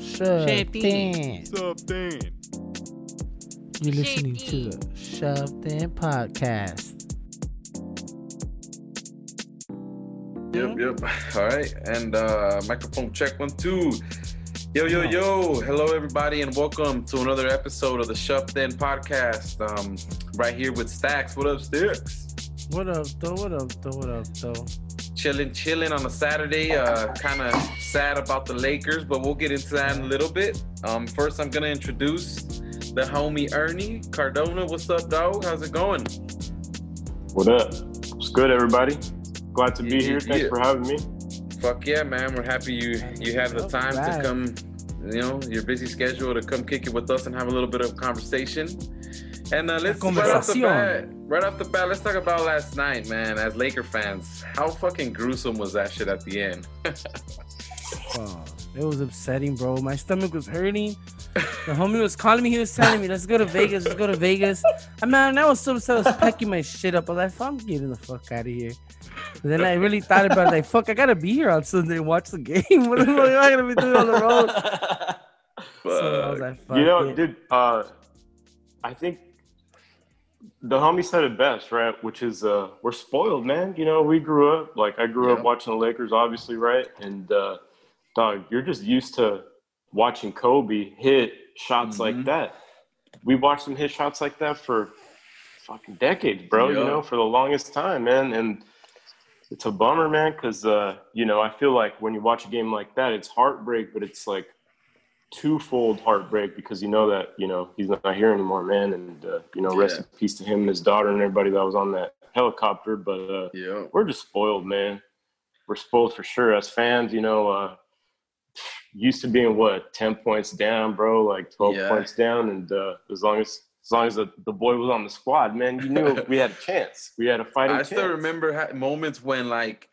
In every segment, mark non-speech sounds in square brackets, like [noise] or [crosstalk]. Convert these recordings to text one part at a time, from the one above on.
Shoved In. Shoved In. You're listening to the Shoved In podcast. Yep, yep. All right. And uh microphone check one, two. Yo, yo, yo. Hello, everybody, and welcome to another episode of the Shoved In podcast. Um, right here with Stacks. What up, Sticks? What up, though? What up, though? What up, though? Chilling, chilling on a Saturday. Uh, kind of sad about the Lakers, but we'll get into that in a little bit. Um, first, I'm gonna introduce the homie Ernie Cardona. What's up, dog? How's it going? What up? It's good, everybody. Glad to be Yeah, here. Thanks yeah. for having me. Fuck yeah, man. We're happy you you had the All time to come, you know, your busy schedule to come kick it with us and have a little bit of conversation. And uh, let's right off the bat, right off the bat, let's talk about last night, man. As Laker fans, how fucking gruesome was that shit at the end? [laughs] Oh, it was upsetting, bro. My stomach was hurting. The homie was calling me. He was telling me, "Let's go to Vegas. Let's go to Vegas." And man, I was so upset. I was packing my shit up. I was like, "Fuck, I'm getting the fuck out of here." Then I really thought about it. Like, fuck, I gotta be here on Sunday and watch the game. [laughs] what am I gonna be doing on the road? So I was like, "Fuck you know, it." dude, uh, I think the homie said it best, right? Which is, uh, we're spoiled, man. You know, we grew up, like, I grew Yeah. up watching the Lakers, obviously, right? And, uh, dog, you're just used to watching Kobe hit shots like Mhm. that. We watched him hit shots like that for fucking decades, bro, you know, for the longest time, man. And, it's a bummer, man, because uh, you know I feel like when you watch a game like that, it's heartbreak, but it's like twofold heartbreak because you know that you know he's not here anymore, man, and uh, you know rest Yeah. in peace to him and his daughter and everybody that was on that helicopter. But uh, Yeah. we're just spoiled, man. We're spoiled for sure as fans. You know, uh, used to being what ten points down, bro, like twelve Yeah. points down, and uh, as long as as long as the, the boy was on the squad, man, you knew we had a chance. [laughs] We had a fighting I chance. still remember ha- moments when like.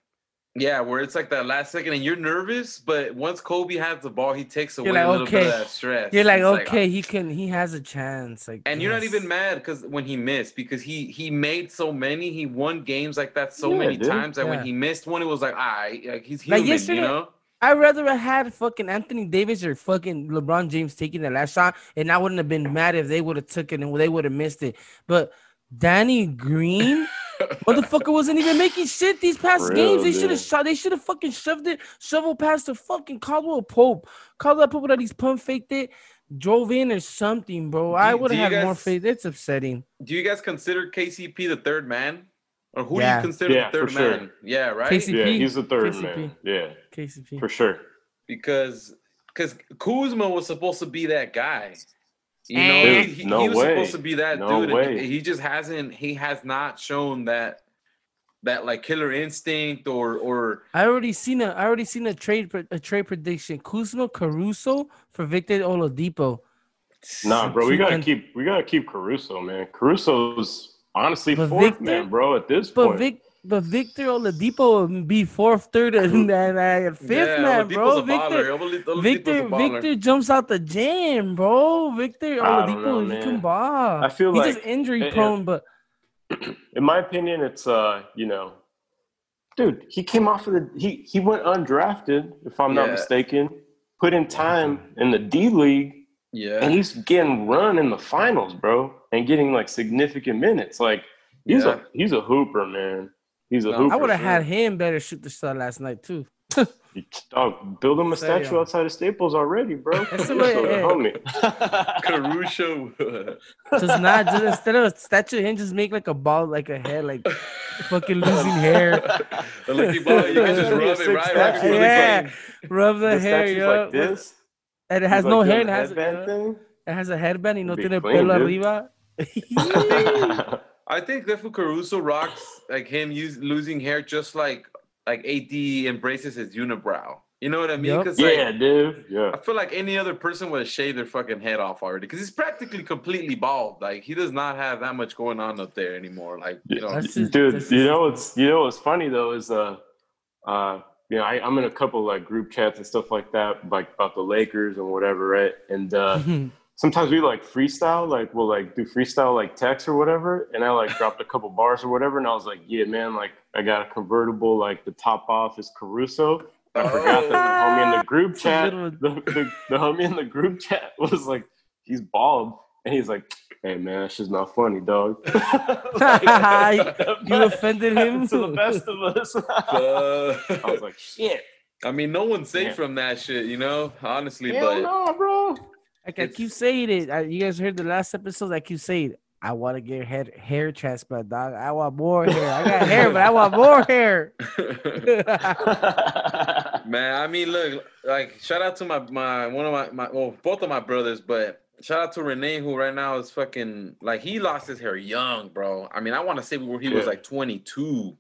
Yeah, where it's like that last second and you're nervous, but once Kobe has the ball, he takes away like, a little bit of okay. that stress. You're like, It's okay, he can, he has a chance. Like, And you're not even mad because when he missed, because he he made so many, he won games like that so Yeah, many dude. times that Yeah. when he missed one, it was like, all right, like he's Like human, yesterday- you know? I'd rather have had fucking Anthony Davis or fucking LeBron James taking the last shot, and I wouldn't have been mad if they would have took it and they would have missed it. But Danny Green, [laughs] motherfucker, wasn't even making shit these past For games. They should have shot. They should have fucking shoved it, shovel past the fucking Caldwell Pope. Caldwell Pope that he's pump faked it, drove in or something, bro. I would have had more guys- faith. It's upsetting. Do you guys consider KCP the third man? Or who do you consider Yeah, the third for sure. man? Yeah, right? KCP. Yeah, he's the third KCP. man. Yeah, KCP. for sure. Because because Kuzma was supposed to be that guy. You know, Eh. he, he- No he was way. supposed to be that No dude. way. he, he just hasn't he has not shown that that like killer instinct or or I already seen a I already seen a trade a trade prediction. Kuzma Caruso for Victor Oladipo. Nah, bro, we gotta keep we gotta keep Caruso, man. Caruso's honestly But fourth Victor- man, bro. At this But point, Vic but Victor Oladipo would be fourth, third, and, [laughs] and uh, fifth Yeah, man, Oladipo's bro. a. Victor, Oladipo's Victor, baller. Victor jumps out the jam, bro. Victor I don't Oladipo, know, he can ball. I feel He's like just injury it- prone, but [clears throat] in my opinion, it's uh, you know, dude, he came off of the he he went undrafted, if I'm not mistaken, put in time in the D League, yeah. and he's getting run in the finals, bro, and getting like significant minutes. Like he's Yeah. a he's a hooper, man. He's a No, hooper. I would have had him better shoot the shot last night too. [laughs] Dog, build him a Say, statue um, outside of Staples already, bro. [laughs] That's the [laughs] Caruso, way- the hey. homie. Caruso. Just not just instead of a statue, of him just make like a ball, like a head, like fucking losing hair. the lucky ball, you can just That'd be a rub it right, right statue. before Yeah. the. Rub the, The hair, statue's yo. like this. And it has He's no like hair. it has, headband it has a headband y no Be tiene clean, pelo dude. arriba. [laughs] I think Defu Caruso rocks like him use, losing hair just like like AD embraces his unibrow. You know what I mean? Yup. 'Cause, like, yeah, dude. Yeah. I feel like any other person would have shaved their fucking head off already because he's practically completely bald. Like he does not have that much going on up there anymore. Like you know, just- dude you know what's you know what's funny though is uh uh you know I, i'm in a couple like group chats and stuff like that like about the lakers and whatever right? And uh sometimes we like freestyle like we'll like do freestyle like text or whatever and i like dropped a couple bars or whatever and i was like yeah man like i got a convertible like the top off is caruso. I forgot that the homie in the group chat, the, the, the homie in the group chat was like, he's bald. And he's like, hey man, she's not funny, dog. [laughs] [laughs] You offended him? to the best of us. Uh, [laughs] I was like, shit. I mean, no one's safe Yeah. from that shit, you know. Honestly, Hell but no, bro. Like I keep saying it. I, you guys heard the last episode. I keep saying I want to get hair hair transplant, dog. I want more hair. I got hair, but I want more hair. man, I mean, look, like shout out to my my one of my, my well, both of my brothers, but shout out to Renee, who right now is fucking like he lost his hair young, bro. I mean, I want to say where he was like 22,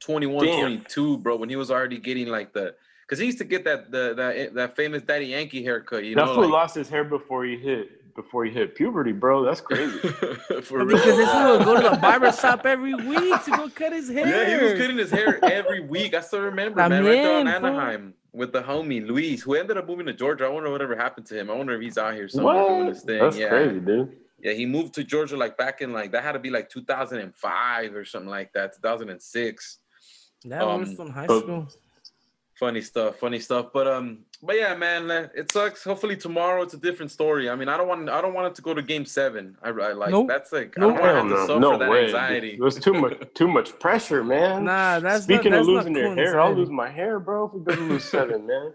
21, Damn. 22, bro, when he was already getting like the because he used to get that the that eh, that famous Daddy Yankee haircut, you that know, fool like- lost his hair before he hit before he hit puberty, bro. That's crazy. [laughs] For because real. this fool would go to the barber shop every week to go cut his hair. Yeah, he was cutting his hair every week. I still remember, man, right there in También, fool. Anaheim with the homie Luis, who ended up moving to Georgia. I wonder whatever happened to him. I wonder if he's out here somewhere doing what? his thing. That's yeah. crazy, dude. Yeah, he moved to Georgia like back in like that had to be like 2005 or something like that, 2006. That was Um, from high but- school. Funny stuff, funny stuff. But um, but yeah, man, uh, it sucks. Hopefully tomorrow it's a different story. I mean, I don't want I don't want it to go to Game Seven. I, I like Nope. that's like I don't want to Hell have to no, suffer no that way. anxiety. There's too much too much pressure, man. Nah, that's Speaking not, of losing not your hair, I'll coinciding. lose my hair, bro. If we go to lose seven, man.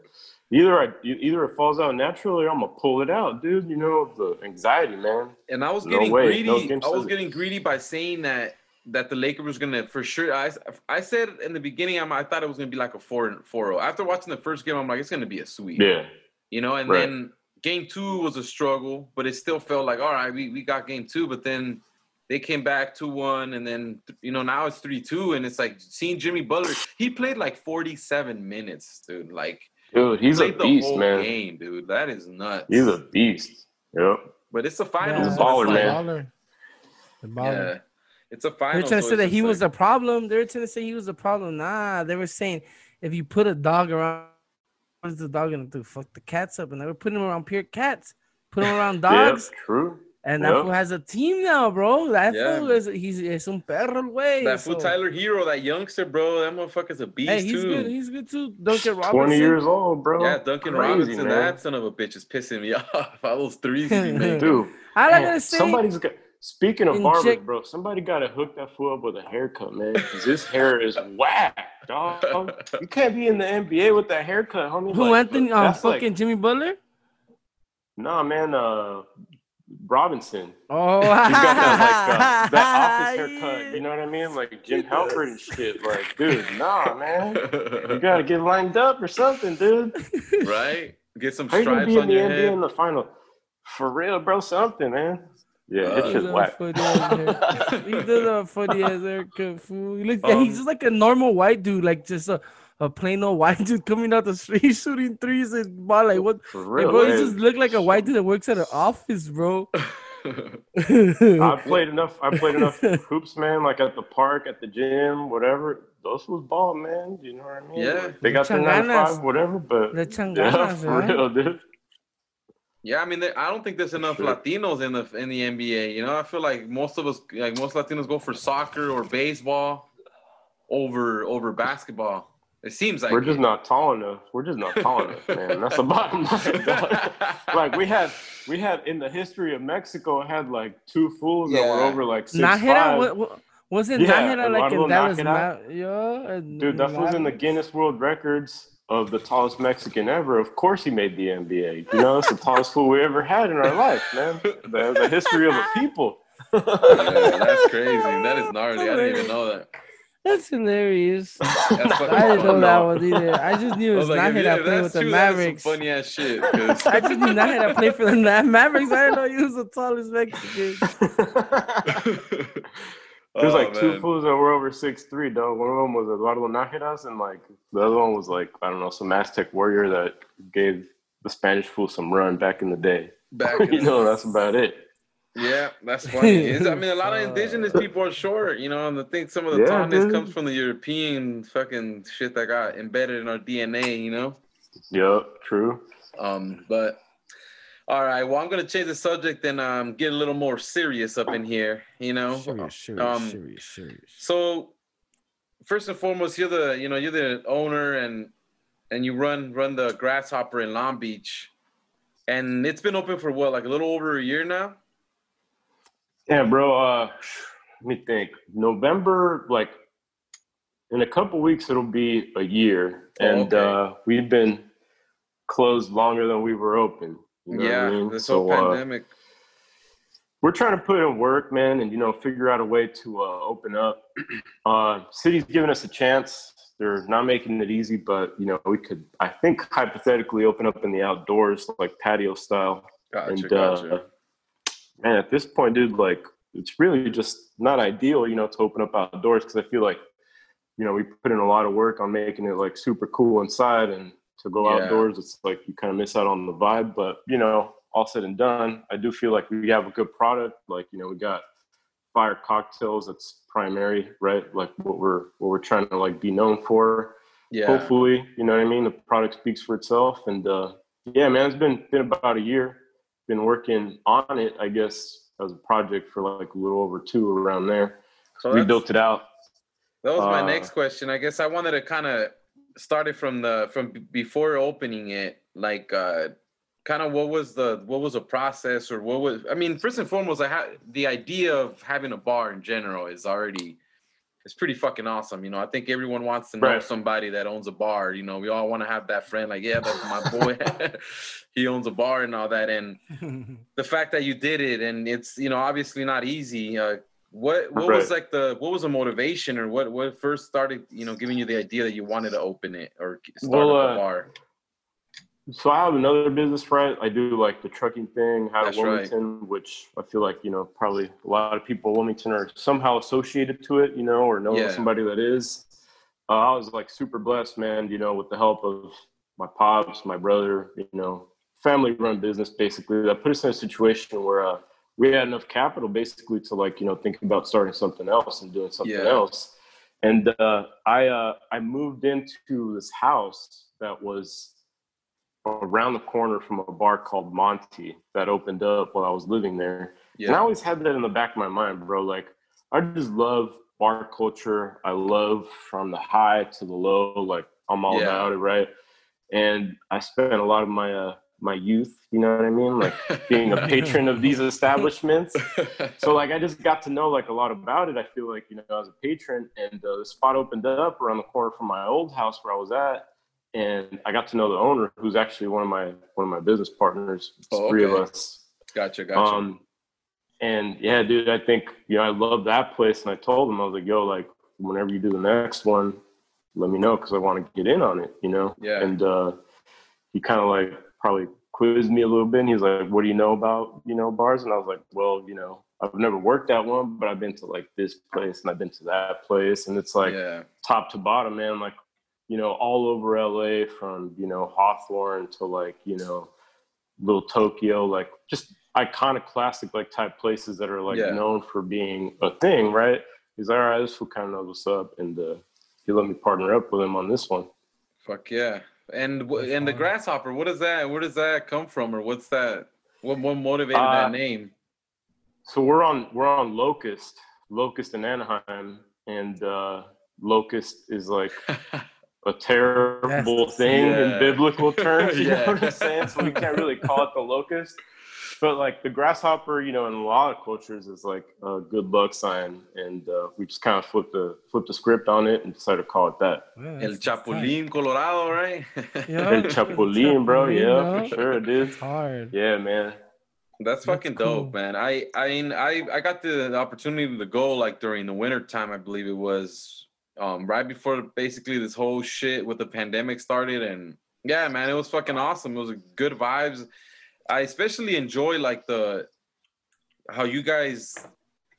Either I either it falls out naturally or I'm gonna pull it out, dude. You know the anxiety, man. And I was No getting way. greedy. No I was seven. getting greedy by saying that that the Lakers was gonna for sure. I, I said in the beginning, I'm, I thought it was gonna be like a four four zero. After watching the first game, I'm like, it's gonna be a sweep. Yeah, You know, and Right. then game two was a struggle, but it still felt like all right, we, we got game two, but then they came back two one, and then you know now it's three two, and it's like seeing Jimmy Butler. He played like 47 minutes, dude. Like dude, he's a played the beast, whole man. game, dude. That is nuts. He's a beast. Yep. but it's a Yeah, final. He's a baller, man. baller. The baller. Yeah, it's a final. They're trying to so say that he just was like- the problem. They're trying to say he was the problem. Nah, they were saying if you put a dog around, what is the dog gonna do? Fuck the cats up, and they were putting him around pure cats, put him around [laughs] dogs, Yep, true. and that Yep. fool has a team now, bro. That Yeah. fool is he's es un perro, güey. That fool So- Tyler Herro, that youngster, bro. That motherfucker's a beast Hey, he's too. good. He's good too. Duncan Robinson. Twenty years old, bro. yeah, Duncan Crazy, Robinson. man. That son of a bitch is pissing me [laughs] off. All those threes he be [laughs] making. dude. I'm not man, gonna say somebody's got. Speaking of barbers, Inject- bro, somebody got to hook that fool up with a haircut, man. Because his hair is whack, dog. You can't be in the NBA with that haircut, homie. who Like, Anthony. Um, that's like- fucking Jimmy Butler. Nah, man. Uh, Robinson. Oh, [laughs] He's got that like uh, [laughs] that office haircut. You know what I mean? Like Jim He Halpert and shit. Like, dude, nah, man. You gotta [laughs] get lined up or something, dude. right? Get some How you gonna stripes be in on the your NBA in the final? For real, bro. Something, man. Yeah, Uh, it's just He's a whack. funny ass hair- [laughs] He does a funny ass haircut, fool. He looks, yeah, Um, he's just like a normal white dude, like just a, a plain old white dude coming out the street [laughs] shooting threes and ball. Like what? For Hey, real, bro, he just look like a white dude that works at an [laughs] office, bro. I played enough. I played enough hoops, man. Like at the park, at the gym, whatever. Those was ball, man. You know what I mean? Yeah. They got their nine five, whatever. But The yeah, changanas, for right? real, dude. Yeah, I mean, there, I don't think there's enough Sure. Latinos in the in the NBA. You know, I feel like most of us, like most Latinos, go for soccer or baseball over over basketball. It seems like We're just it. not tall enough. We're just not tall enough, [laughs] man. That's the bottom line. like we had, we had in the history of Mexico had like two fools that were over like six Nájera, five. what, what, was it Yeah, Nájera like Eduardo in Dallas? Nájera. Ma- yeah, Dude, that was in the Guinness World Records of the tallest Mexican ever. Of course, he made the NBA. You know, it's the tallest fool we ever had in our life, man. The, the history of the people. Yeah, that's [laughs] crazy. That is gnarly. I didn't even know that. That's hilarious. [laughs] That's I didn't know that one either. I just knew I it was was like, if, Nájera if playing that's with the true, that is Mavericks. some funny ass shit. 'cause- [laughs] I just knew Nájera played for the Mavericks. I didn't know he was the tallest Mexican. There's Oh, like two fools that were over six three, though. One of them was Eduardo Nájeras, and like the other one was like I don't know some Aztec warrior that gave the Spanish fool some run back in the day. Back [laughs] you know, that's about it. Yeah, that's funny. It's- I mean, a lot of [laughs] indigenous people are short, you know, and I think some of the Yeah, tallness comes from the European fucking shit that got embedded in our DNA, you know. Yep, true. Um, but all right, well, I'm gonna change the subject and um get a little more serious up in here, you know. Serious, serious, Um, serious, serious. So, first and foremost, you're the you know you're the owner and and you run run the Grasshopper in Long Beach, and it's been open for what, like a little over a year now. Yeah, bro. Uh, let me think. November, like in a couple weeks, it'll be a year, Oh, and okay. uh, we've been closed longer than we were open. You know what I yeah, mean? this So, whole uh, pandemic. we're trying to put in work, man, and you know, figure out a way to uh, open up. [clears throat] Uh, city's giving us a chance. They're not making it easy, but you know, we could, I think, hypothetically open up in the outdoors, like patio style. Gotcha, and gotcha. uh, man, at this point, dude, like it's really just not ideal, you know, to open up outdoors because I feel like, you know, we put in a lot of work on making it like super cool inside, and to go Yeah. outdoors, it's like you kind of miss out on the vibe. But you know, all said and done, I do feel like we have a good product. Like you know, we got fire cocktails. That's primary, right? Like what we're what we're trying to like be known for yeah, hopefully you know what i mean the product speaks for itself and uh yeah man it's been been about a year been working on it i guess as a project for like a little over two around there so we built it out That was my Uh, next question. I guess I wanted to kind of start it from the from before opening it, like uh kind of what was the what was the process or what was I mean, first and foremost, I had the idea of having a bar in general is already it's pretty fucking awesome. You know, I think everyone wants to know Right. somebody that owns a bar. You know, we all want to have that friend, like, yeah, that's my boy. [laughs] he owns a bar and all that. And [laughs] the fact that you did it and it's you know obviously not easy uh what what was like the what was the motivation or what what first started you know giving you the idea that you wanted to open it or start Well, a uh, bar so i have another business right i do like the trucking thing out of That's right. wilmington which i feel like you know probably a lot of people in wilmington are somehow associated to it you know or know Yeah. somebody that is uh, i was like super blessed man you know with the help of my pops my brother you know family run business basically that put us in a situation where uh, we had enough capital basically to like you know think about starting something else and doing something Yeah. else. And uh, i uh, i moved into this house that was around the corner from a bar called monty that opened up while i was living there. And i always had that in the back of my mind bro. Like i just love bar culture. I love from the high to the low like i'm all Yeah. about it right? And i spent a lot of my uh my youth you know what i mean like being a [laughs] patron of these establishments [laughs] so like I just got to know like a lot about it. I feel like you know as a patron, and uh, the spot opened up around the corner from my old house where I was at, and I got to know the owner, who's actually one of my one of my business partners. Oh, three okay. of us. gotcha gotcha Um, and yeah, dude, I think you know I love that place, and I told him I was like, yo, like whenever you do the next one, let me know because I want to get in on it, you know. Yeah. And uh, he kind of like probably quizzed me a little bit. And he's like, "What do you know about you know bars?" And I was like, "Well, you know, I've never worked at one, but I've been to like this place and I've been to that place, and it's like yeah top to bottom, man. Like, you know, all over LA from, you know, Hawthorne to like, you know, little Tokyo, like just iconic classic like type places that are like Yeah. known for being a thing, right? He's like, all right, this fool kind of knows what's up. And uh, he let me partner up with him on this one. fuck yeah and That's and the fine. grasshopper what is that where does that come from or what's that what what motivated Uh, that name So we're on we're on Locust, Locust in Anaheim, and uh, Locust is like [laughs] a terrible That's- thing Yeah. in biblical terms. You [laughs] Yeah. know what I'm saying? So we can't really call it the locust. But like the grasshopper, you know, in a lot of cultures is like a good luck sign, and uh, we just kind of flipped the flipped the script on it and decided to call it that. Yeah, el that's- that's tight. chapulín colorado right [laughs] Yeah. El Chapulín, bro. Chapulín, Yeah, no? for sure, dude. It's hard. Yeah, man. That's That's fucking cool. dope, man. I I mean I I got the, the opportunity to go like during the winter time, I believe it was um right before basically this whole shit with the pandemic started and yeah, man, it was fucking awesome. It was good vibes. I especially enjoy like the how you guys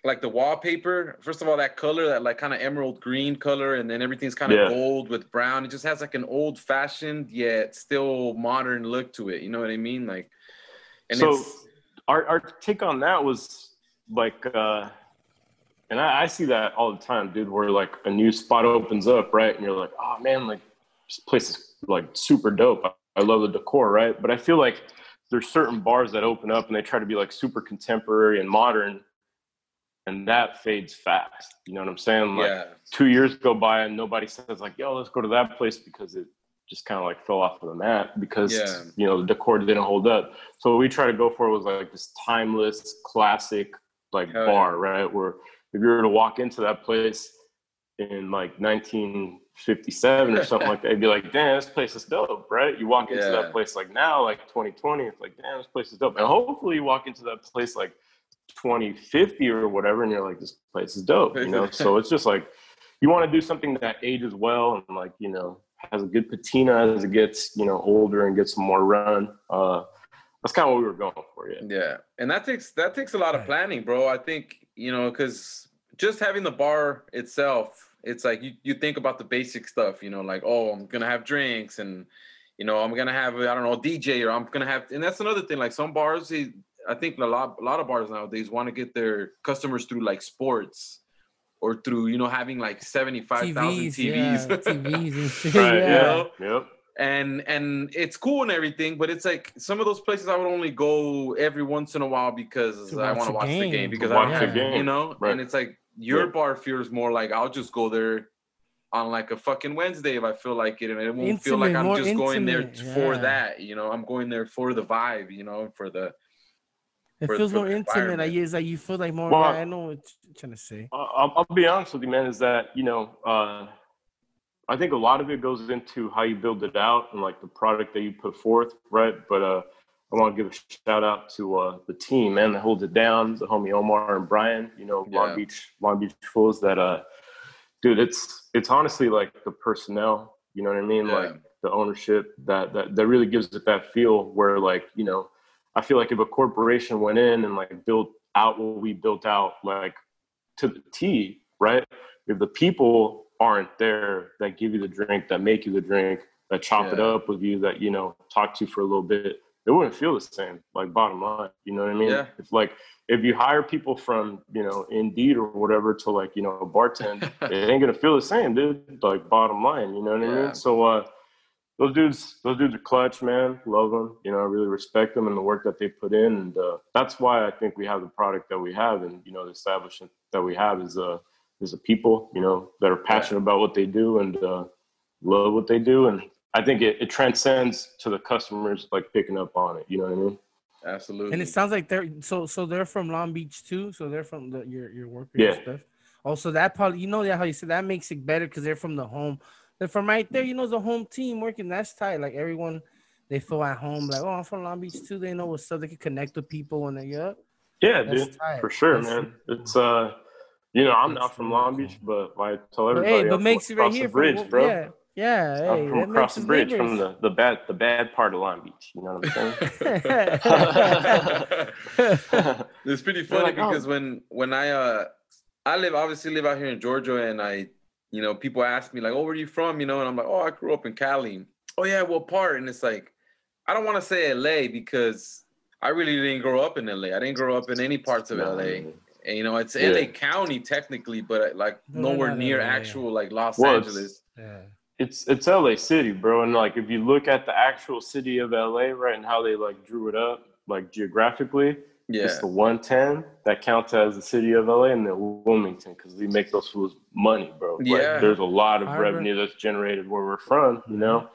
like the wallpaper. First of all, that color, that like kind of emerald green color, and then everything's kind of Yeah. gold with brown. It just has like an old fashioned yet still modern look to it. You know what I mean? Like and So- it's our our take on that was like uh and I, I see that all the time dude where like a new spot opens up right and you're like oh man like this place is like super dope I, I love the decor right but i feel like there's certain bars that open up and they try to be like super contemporary and modern and that fades fast you know what i'm saying like yeah. two years go by and nobody says like yo let's go to that place because it just kind of like fell off of the map because Yeah. you know the decor didn't hold up. So what we try to go for was like this timeless, classic like Hell bar, right? Where if you were to walk into that place in like 1957 or something like that, you'd be like, "Damn, this place is dope!" Right? You walk into Yeah. that place like now, like 2020, it's like, "Damn, this place is dope." And hopefully, you walk into that place like 2050 or whatever, and you're like, "This place is dope," you know. so it's just like you want to do something that ages well and like you know has a good patina as it gets you know older and gets some more run. Uh, that's kind of what we were going for, yeah. Yeah, and that takes that takes a lot of planning, bro. I think you know because just having the bar itself, it's like you you think about the basic stuff, you know, like oh, I'm gonna have drinks and you know I'm gonna have I don't know DJ or I'm gonna have, and that's another thing. Like some bars, I think a lot a lot of bars nowadays want to get their customers through like sports or through you know having like seventy five thousand TVs, yeah, TVs. TVs and [laughs] shit. Right, yeah. yeah. Yep. and and it's cool and everything, but it's like some of those places I would only go every once in a while because To I want to a watch the game. game because Watch I the you game, know, right. and it's like your Yeah. bar feels more like I'll just go there on like a fucking Wednesday if I feel like it, and it won't feel like I'm more just going there intimate, for yeah. that. You know, I'm going there for the vibe. You know, for the It for- feels for more intimate. Like environment. it's like you feel like more. Well, I know what you're trying to say. I- I'll, I'll be honest with you, man. Is that you know, uh, I think a lot of it goes into how you build it out and like the product that you put forth, right? But uh, I want to give a shout out to uh, the team, man, that holds it down. The homie Omar and Brian, you know, Yeah. Long Beach, Long Beach Fools. That uh, dude, it's it's honestly like the personnel. You know what I mean? Yeah. Like the ownership that that that really gives it that feel where like you know, I feel like if a corporation went in and like built out what we built out, like to the T, right? If the people aren't there that give you the drink, that make you the drink, that chop it up with you, that you know talk to you for a little bit, it wouldn't feel the same. Like bottom line, you know what I mean? Yeah. If like if you hire people from you know Indeed or whatever to like you know bartend, [laughs] it ain't gonna feel the same, dude. Like bottom line, you know what I Yeah. mean? So uh, those dudes, those dudes are clutch, man. Love them. You know, I really respect them and the work that they put in, and uh, that's why I think we have the product that we have, and you know, the establishment that we have is uh is a people, you know, that are passionate about what they do and uh, love what they do, and I think it, it transcends to the customers like picking up on it. You know what I mean? absolutely. And it sounds like they're so so they're from Long Beach too. So they're from the your your workers Yeah. stuff. Also, that probably you know that how you said that makes it better because they're from the home. They're from right there. You know, the home team working. That's tight. Like everyone, they feel at home. Like oh, I'm from Long Beach too. They know what's up. They can connect with people when they're up. Yeah, That's dude, tight. for sure, That's man. It's uh, you know, I'm That's not from Long. Beach, but I tell But everybody, hey, I'm but from makes it right across here the bridge, from, bro. Yeah, yeah. Hey, I'm from across the us bridge from the, the bad the bad part of Long Beach. You know what I'm saying? [laughs] [laughs] it's pretty funny like, oh. because when when I uh I live obviously live out here in Georgia and I you know people ask me like oh where are you from you know and I'm like oh I grew up in Cali oh yeah what part and it's like I don't want to say LA because I really didn't grow up in LA I didn't grow up in any parts of LA and you know it's Yeah. LA County technically but like No, nowhere not near LA. actual like Los Well, Angeles yeah. It's it's LA City, bro. And like if you look at the actual city of LA, right, and how they like drew it up, like geographically, yeah it's the 110 that counts as the city of LA, and then Wilmington because we make those fools money, bro. Like, Yeah. there's a lot of Harbor. revenue that's generated where we're from, you know.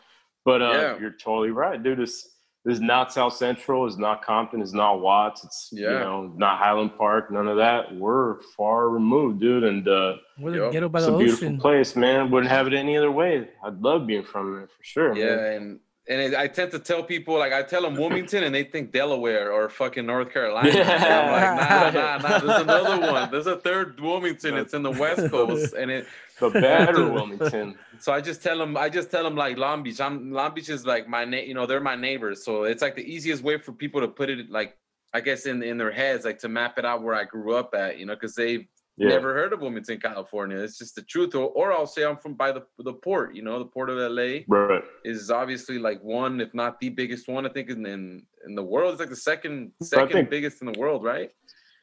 But uh, Yeah. you're totally right, dude. It's this is not South Central. It's not Compton. It's not Watts. It's you know not Highland Park. None of that. We're far removed, dude. And uh, We're the ghetto by it's the a beautiful place, man. Wouldn't have it any other way. I'd love being from there for sure. Yeah, man. and and it, I tend to tell people like I tell them Wilmington and they think Delaware or fucking North Carolina. Yeah. And I'm like, nah, nah, nah. [laughs] There's another one. There's a third Wilmington. It's in the West [laughs] Coast, and it. the better Wilmington. [laughs] So I just tell them. I just tell them like Long Beach. I'm Long Beach is like my na- You know, they're my neighbors. So it's like the easiest way for people to put it like. I guess in in their heads, like to map it out where I grew up at, you know, because they've Yeah. never heard of Wilmington, California. It's just the truth. Or, or I'll say I'm from by the the port, you know, the port of LA Right. is obviously like one, if not the biggest one. I think in in, in the world, it's like the second second think- biggest in the world, right?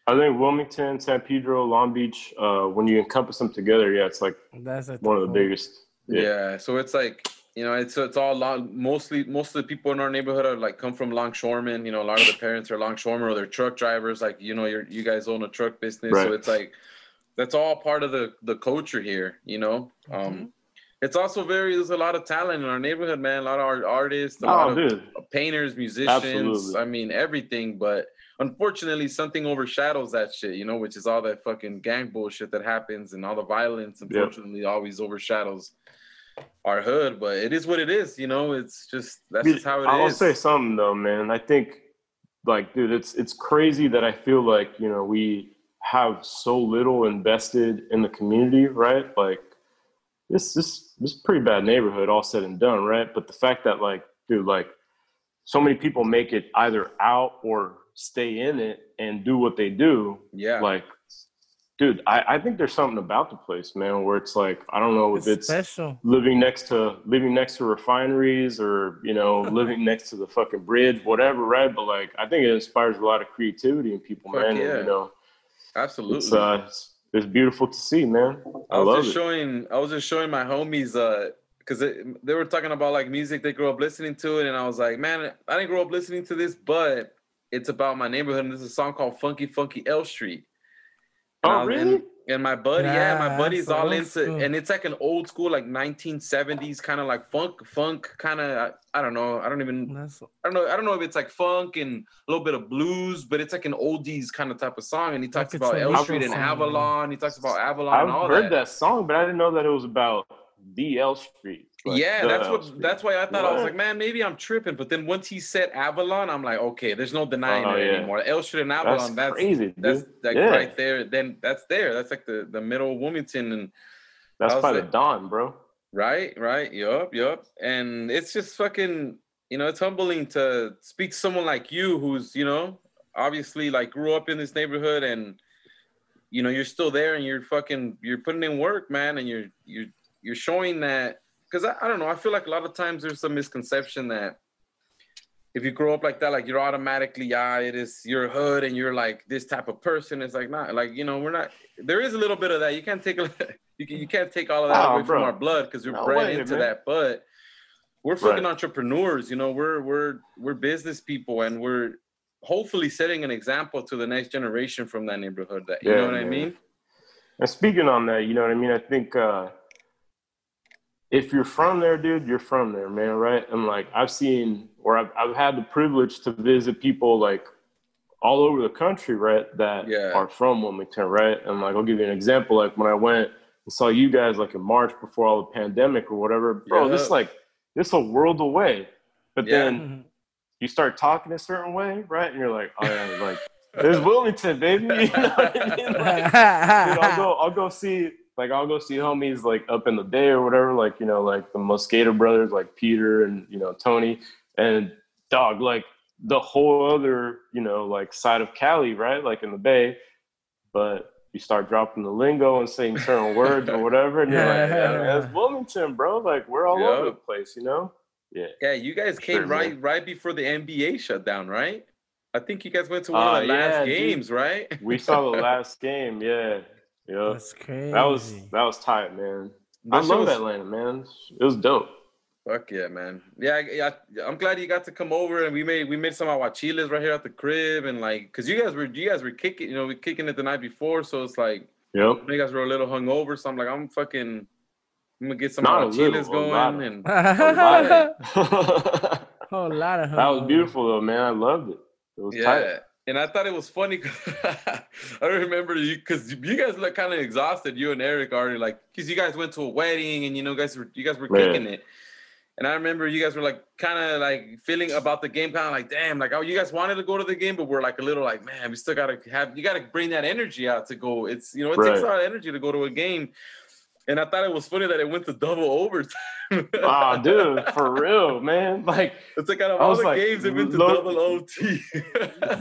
I think Wilmington, San Pedro, Long Beach, uh, when you encompass them together, yeah, it's like That's like one of the biggest. Yeah. Yeah. So it's like you know, it's it's all long, mostly most of the people in our neighborhood are like come from longshoremen. You know, a lot of the parents are longshoremen or they're truck drivers. Like you know, you're you guys own a truck business, so it's like that's all part of the the culture here. You know, um, it's also very there's a lot of talent in our neighborhood, man. A lot of art, artists, a Oh, lot of painters, musicians. Absolutely. I mean, everything. But unfortunately, something overshadows that shit, you know, which is all that fucking gang bullshit that happens and all the violence. Unfortunately, always overshadows our hood. But it is what it is, you know. It's just that's Dude, just how it is. I'll say something though, man. I think, like, dude, it's it's crazy that I feel like you know we have so little invested in the community, right? Like, this this this is pretty bad neighborhood, all said and done, right? But the fact that like, dude, like, so many people make it either out or stay in it and do what they do, yeah, like. Dude, I, I think there's something about the place, man, where it's like I don't know if It's it's special. living next to living next to refineries or you know [laughs] living next to the fucking bridge whatever right but like i think it inspires a lot of creativity in people Fuck man and, you know absolutely. it's uh it's, it's beautiful to see man i, I was love just it showing I was just showing my homies uh because they were talking about like music they grew up listening to it and I was like man I didn't grow up listening to this but it's about my neighborhood and there's a song called Funky Funky L Street. And oh was- really And, and my buddy, yeah, Yeah, my buddy's all old into, school. and it's like an old school, like 1970s kind of like funk, funk kind of. I, I don't know. I don't even. That's I don't know. I don't know if it's like funk and a little bit of blues, but it's like an oldies kind of type of song. And he talks Like about L Street and song, yeah. Avalon. He talks about Avalon i've and all heard that. that. song but i didn't know that it was about DL street like yeah, that's what. That's why I thought I was like, man, maybe I'm tripping. But then once he said Avalon, I'm like, okay, there's no denying Oh, it yeah. anymore. L Street and Avalon, that's crazy dude. that's like yeah right there. Then that's there. That's like the the middle of Wilmington and that's by the dawn bro right, right, yup, yup. And it's just fucking, you know, it's humbling to speak to someone like you, who's you know, obviously like grew up in this neighborhood and you know you're still there and you're fucking you're putting in work, man, and you're you're you're showing that because I, I don't know, I feel like a lot of times there's some misconception that if you grow up like that, like you're automatically, yeah, it is your hood and you're like this type of person. It's like not like you know, we're not there is a little bit of that. You can't take a [laughs] you, can, you can't take all of that Oh, away bro. from our blood because we're No bred into man. that. But we're fucking Right. entrepreneurs, you know, we're we're we're business people and we're hopefully setting an example to the next generation from that neighborhood that you Yeah, know what I mean? And speaking on that, you know what I mean? I think uh if you're from there, dude, you're from there, man, right? And like I've seen or I've I've had the privilege to visit people like all over the country, right, that Yeah. are from Wilmington, right? And like I'll give you an example. Like when I went and saw you guys like in March before all the pandemic or whatever, bro, this Yeah. is like this a world away. But Yeah. then mm-hmm. you start talking a certain way, right? And you're like, oh yeah, like there's Wilmington, baby. [laughs] You know what I mean? Like, dude, I'll go, I'll go see, like, I'll go see homies like up in the bay or whatever, like you know, like the Mosquito brothers, like Peter and you know Tony, and dog, like the whole other, you know, like side of Cali, right, like in the bay, but you start dropping the lingo and saying certain [laughs] words or whatever, and you're like, yeah, man, it's [laughs] Wilmington, bro. Like we're all over the place, you know. Yeah. Yeah, you guys came Sure, right man. right before the NBA shut down, right? I think you guys went to one Uh, of the last yeah, dude. games, right? We saw the [laughs] last game, yeah, yeah. That's crazy. That was that was tight, man. That I love was- Atlanta, man. It was dope. Fuck yeah, man. Yeah, I- yeah. I'm glad you got to come over and we made we made some aguachiles right here at the crib and like, cause you guys were you guys were kicking, you know, we kicking it the night before, so it's like Yep. you guys were a little hungover. So I'm like, I'm fucking, I'm gonna get some Not a aguachiles little, a going [laughs] lot. and a that lot of that was beautiful though, man. I loved it. It was yeah. tight. And I thought it was funny 'cause [laughs] I remember you because you guys look kind of exhausted. You and Eric already like because you guys went to a wedding and you know guys were you guys were Man. kicking it. And I remember you guys were like kind of like feeling about the game, kind of like damn, like oh you guys wanted to go to the game, but we're like a little like man, we still gotta have you gotta bring that energy out to go. It's you know it takes a lot of energy to go to a game. And I thought it was funny that it went to double overtime. Oh, dude, for real, man. Like It's like out of I all the like, games, it went to low- double OT.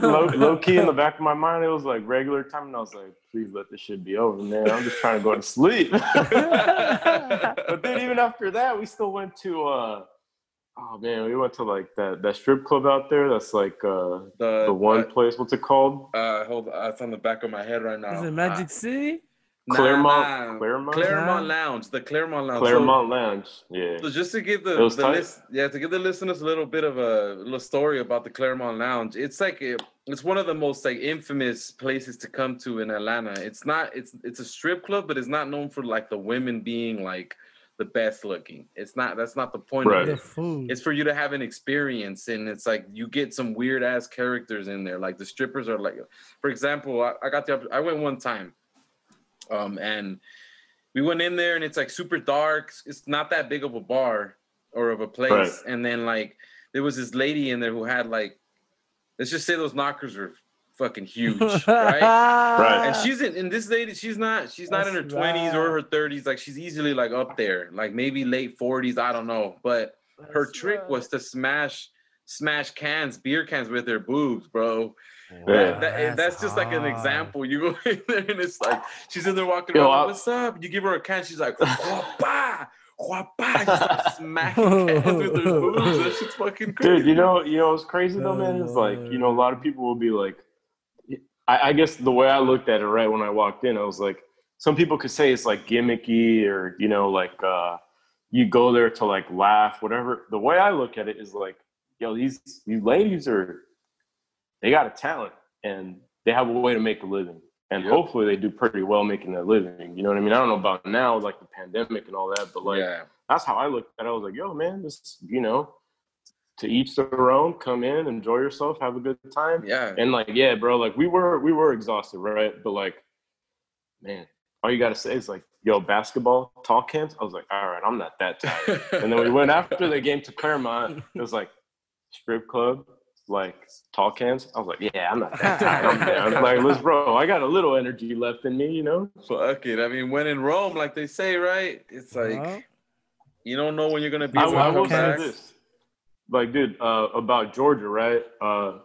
[laughs] low, low key in the back of my mind, it was like regular time, and I was like, please let this shit be over, man. I'm just trying to go to sleep. [laughs] but then even after that, we still went to uh oh man, we went to like that that strip club out there. That's like uh the, the one uh, place. What's it called? Uh, hold on, it's on the back of my head right now. Is it Magic City? Nah, Clermont- nah. Clermont? Clermont Lounge, the Clermont Lounge. Clermont Lounge. Yeah. So, so just to give the, the list, yeah, to give the listeners a little bit of a little story about the Clermont Lounge. It's like a, it's one of the most like infamous places to come to in Atlanta. It's not, it's it's a strip club, but it's not known for like the women being like the best looking. It's not that's not the point Right. of The it. food. It's for you to have an experience, and it's like you get some weird ass characters in there. Like the strippers are like, for example, I, I got the I went one time, um, and we went in there, and it's like super dark. It's not that big of a bar or of a place, Right. and then like there was this lady in there who had like, let's just say those knockers were fucking huge, [laughs] right? Right. and she's in and this lady she's not she's not in her 20s or her 30s like she's easily like up there like maybe late 40s i don't know but her trick right. was to smash smash cans beer cans with her boobs bro Yeah. That- that- that's, just like an example you go [laughs] in there and it's like she's in there walking Yo, around like, what's up you give her a can she's like guapa guapa just like [laughs] smacking cans with her boobs that shit's fucking crazy Dude, you know, you know it's crazy though, man? It's like, you know, a lot of people will be like, I, I guess the way I looked at it right when I walked in, I was like, some people could say it's like gimmicky or you know, like uh, you go there to like laugh, whatever. The way I look at it is like, yo, these these ladies are, they got a talent and they have a way to make a living, and Yep. hopefully they do pretty well making that living. You know what I mean? I don't know about now, like the pandemic and all that, but like yeah that's how I looked at it. I was like, yo, man, this, you know, to each their own, come in, enjoy yourself, have a good time. yeah And like, yeah, bro, like we were we were exhausted, right? But like, man, all you gotta say is like, yo, basketball, talk cans. I was like, all right, I'm not that [laughs] tired. and then we went after the game to Clermont. It was like strip club, like tall cans. I was like, yeah, I'm not that tired. I'm [laughs] down. Like, let's bro, I got a little energy left in me, you know? Fuck it. I mean, when in Rome, like they say, right? It's like Huh? you don't know when you're gonna be I, able I will say this, like, dude, uh, about Georgia, right? Uh,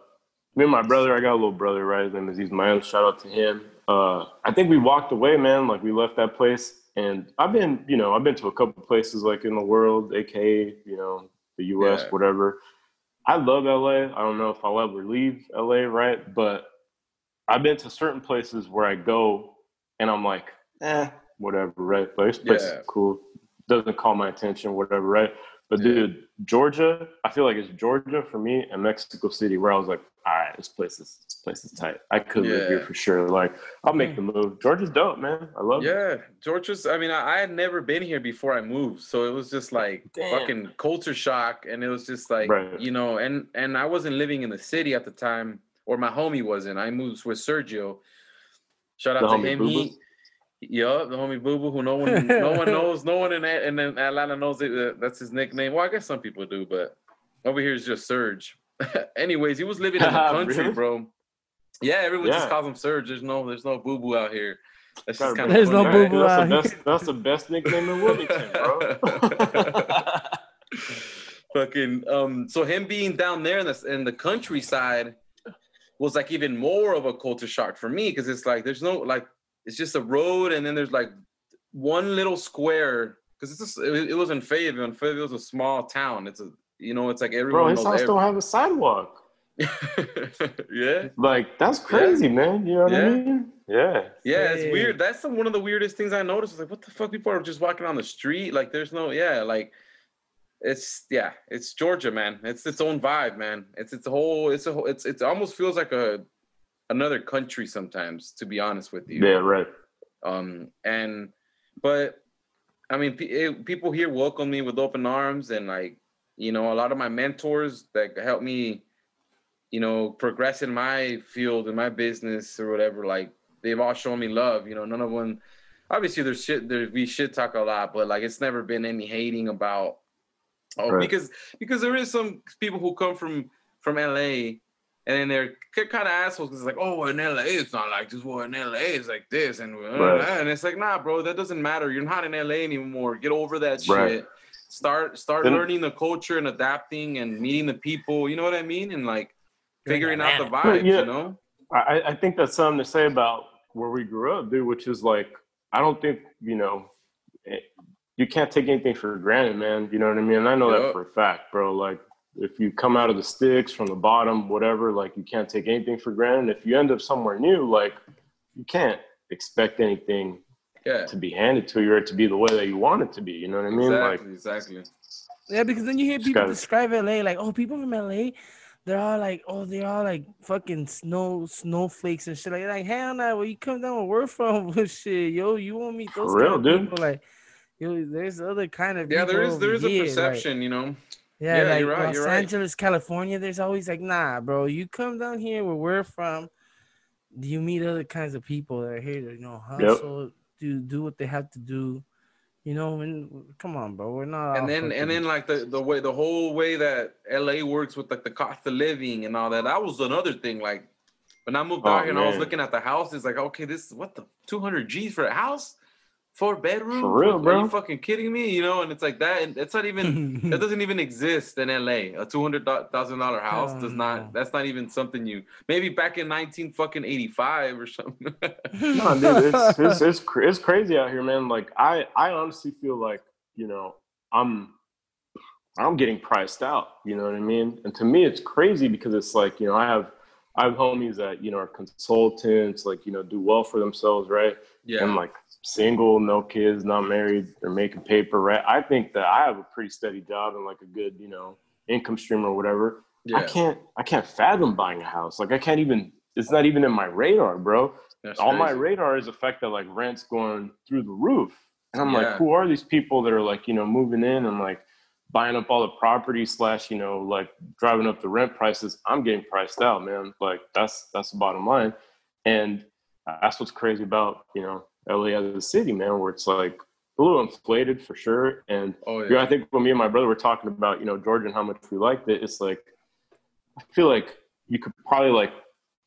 me and my brother, I got a little brother, right? His name is Ismael. Shout out to him. Uh, I think we walked away, man. Like we left that place, and I've been, you know, I've been to a couple places like in the world, aka, you know, the U.S., Yeah. whatever. I love LA. I don't know if I'll ever leave LA, right? But I've been to certain places where I go, and I'm like, eh, whatever, right? Like this place Yeah. is cool. Doesn't call my attention, whatever, right? But Yeah. dude, Georgia, I feel like it's Georgia for me and Mexico City where I was like, all right, this place is this place is tight. I could live here for sure. Like, I'll make hmm. the move. Georgia's dope, man. I love it. Yeah, Georgia's. I mean, I, I had never been here before I moved, so it was just like Damn. fucking culture shock, and it was just like Right. you know, and and I wasn't living in the city at the time, or my homie wasn't. I moved with Sergio. Shout The out to homie him. He, yup, the homie Boo Boo, who no one, no one [laughs] knows, no one in A- in Atlanta knows it. uh, That's his nickname. Well, I guess some people do, but over here is just Surge. [laughs] Anyways, he was living in the [laughs] country, Really? bro. Yeah, everyone just calls him Surge. There's no, there's no Boo Boo out here. That's just kind bring of There's no boo boo That's out the here. best. That's the best nickname in Wilmington, bro. fucking um so him being down there in the in the countryside was like even more of a culture shock for me because it's like there's no like it's just a road and then there's like one little square because it's just, it, it was in Fayetteville and Fayetteville was a small town it's a you know it's like everyone. bro, everyone his house knows don't have a sidewalk. [laughs] yeah Like, that's crazy, man. You know what Yeah. I mean? Yeah. yeah it's weird that's some, one of the weirdest things I noticed It's like what the fuck people are just walking on the street like there's no yeah like it's yeah, it's Georgia, man. It's its own vibe, man. It's its whole. It's a. whole- It's it almost feels like a another country sometimes, to be honest with you. Yeah, right. Um, and but I mean, it, people here welcome me with open arms, and like you know, a lot of my mentors that help me, you know, progress in my field in my business or whatever. Like they've all shown me love. You know, none of them. Obviously, there's shit. There we shit talk a lot, but like it's never been any hating about. Oh, Right. because because there is some people who come from from LA and then they're kind of assholes because it's like, oh, in LA it's not like this. Well, in LA it's like this, and uh, Right. and it's like, nah, bro, that doesn't matter. You're not in LA anymore. Get over that shit. Right. Start start Then- learning the culture and adapting and meeting the people. You know what I mean? And like figuring out the Atlanta. vibes. yeah. You know? I, I think that's something to say about where we grew up, dude. Which is like, I don't think you know, eh, you can't take anything for granted, man. You know what I mean? And I know Yup. that for a fact, bro. Like, if you come out of the sticks from the bottom, whatever, like you can't take anything for granted. If you end up somewhere new, like you can't expect anything Yeah. to be handed to you or to be the way that you want it to be. You know what I mean? Like, Exactly. Exactly. Yeah, because then you hear people gotta- describe LA like, oh, people from LA, they're all like, oh, they're all like fucking snow snowflakes and shit. Like, like hell no, where you come down where we're from, [laughs] shit, yo, you won't meet those For real, kind of dude. people. Like, you know, there's other kind of yeah, there people is there over a here, like- perception, you know. Yeah, Yeah, like you're right, Los you're right. Angeles, California, there's always like, nah, bro, you come down here where we're from, do you meet other kinds of people that are here to, you know, Yep. hustle, do do what they have to do. You know, and come on, bro. We're not and then and then like the the way the whole way that LA works with like the cost of living and all that. That was another thing. Like when I moved Oh, out here and I was looking at the houses, like okay, this what the two hundred G's for a house, four bedrooms. For real, Are bro. you fucking kidding me? You know, and it's like that. And it's not even [laughs] that doesn't even exist in LA. A two hundred thousand dollar house Hell does no. not. That's not even something you maybe back in nineteen fucking eighty five or something. [laughs] No, dude, it's it's it's, it's crazy out here, man. Like I I honestly feel like you know I'm I'm getting priced out. You know what I mean? And to me, it's crazy because it's like you know I have I have homies that you know are consultants, like you know do well for themselves, right? yeah, I'm like single, no kids, not married, they're making paper, right? I think that I have a pretty steady job and like a good you know income stream or whatever. yeah. I can't I can't fathom buying a house. Like I can't even. It's not even in my radar, bro That's on my radar is the fact that like rent's going through the roof. And I'm Yeah. like, who are these people that are like, you know, moving in and like buying up all the property slash, you know, like driving up the rent prices? I'm getting priced out, man. Like that's that's the bottom line. And that's what's crazy about, you know, LA as a city, man, where it's like a little inflated for sure. And Oh you know, yeah. I think when me and my brother were talking about, you know, Georgia and how much we liked it, it's like I feel like you could probably like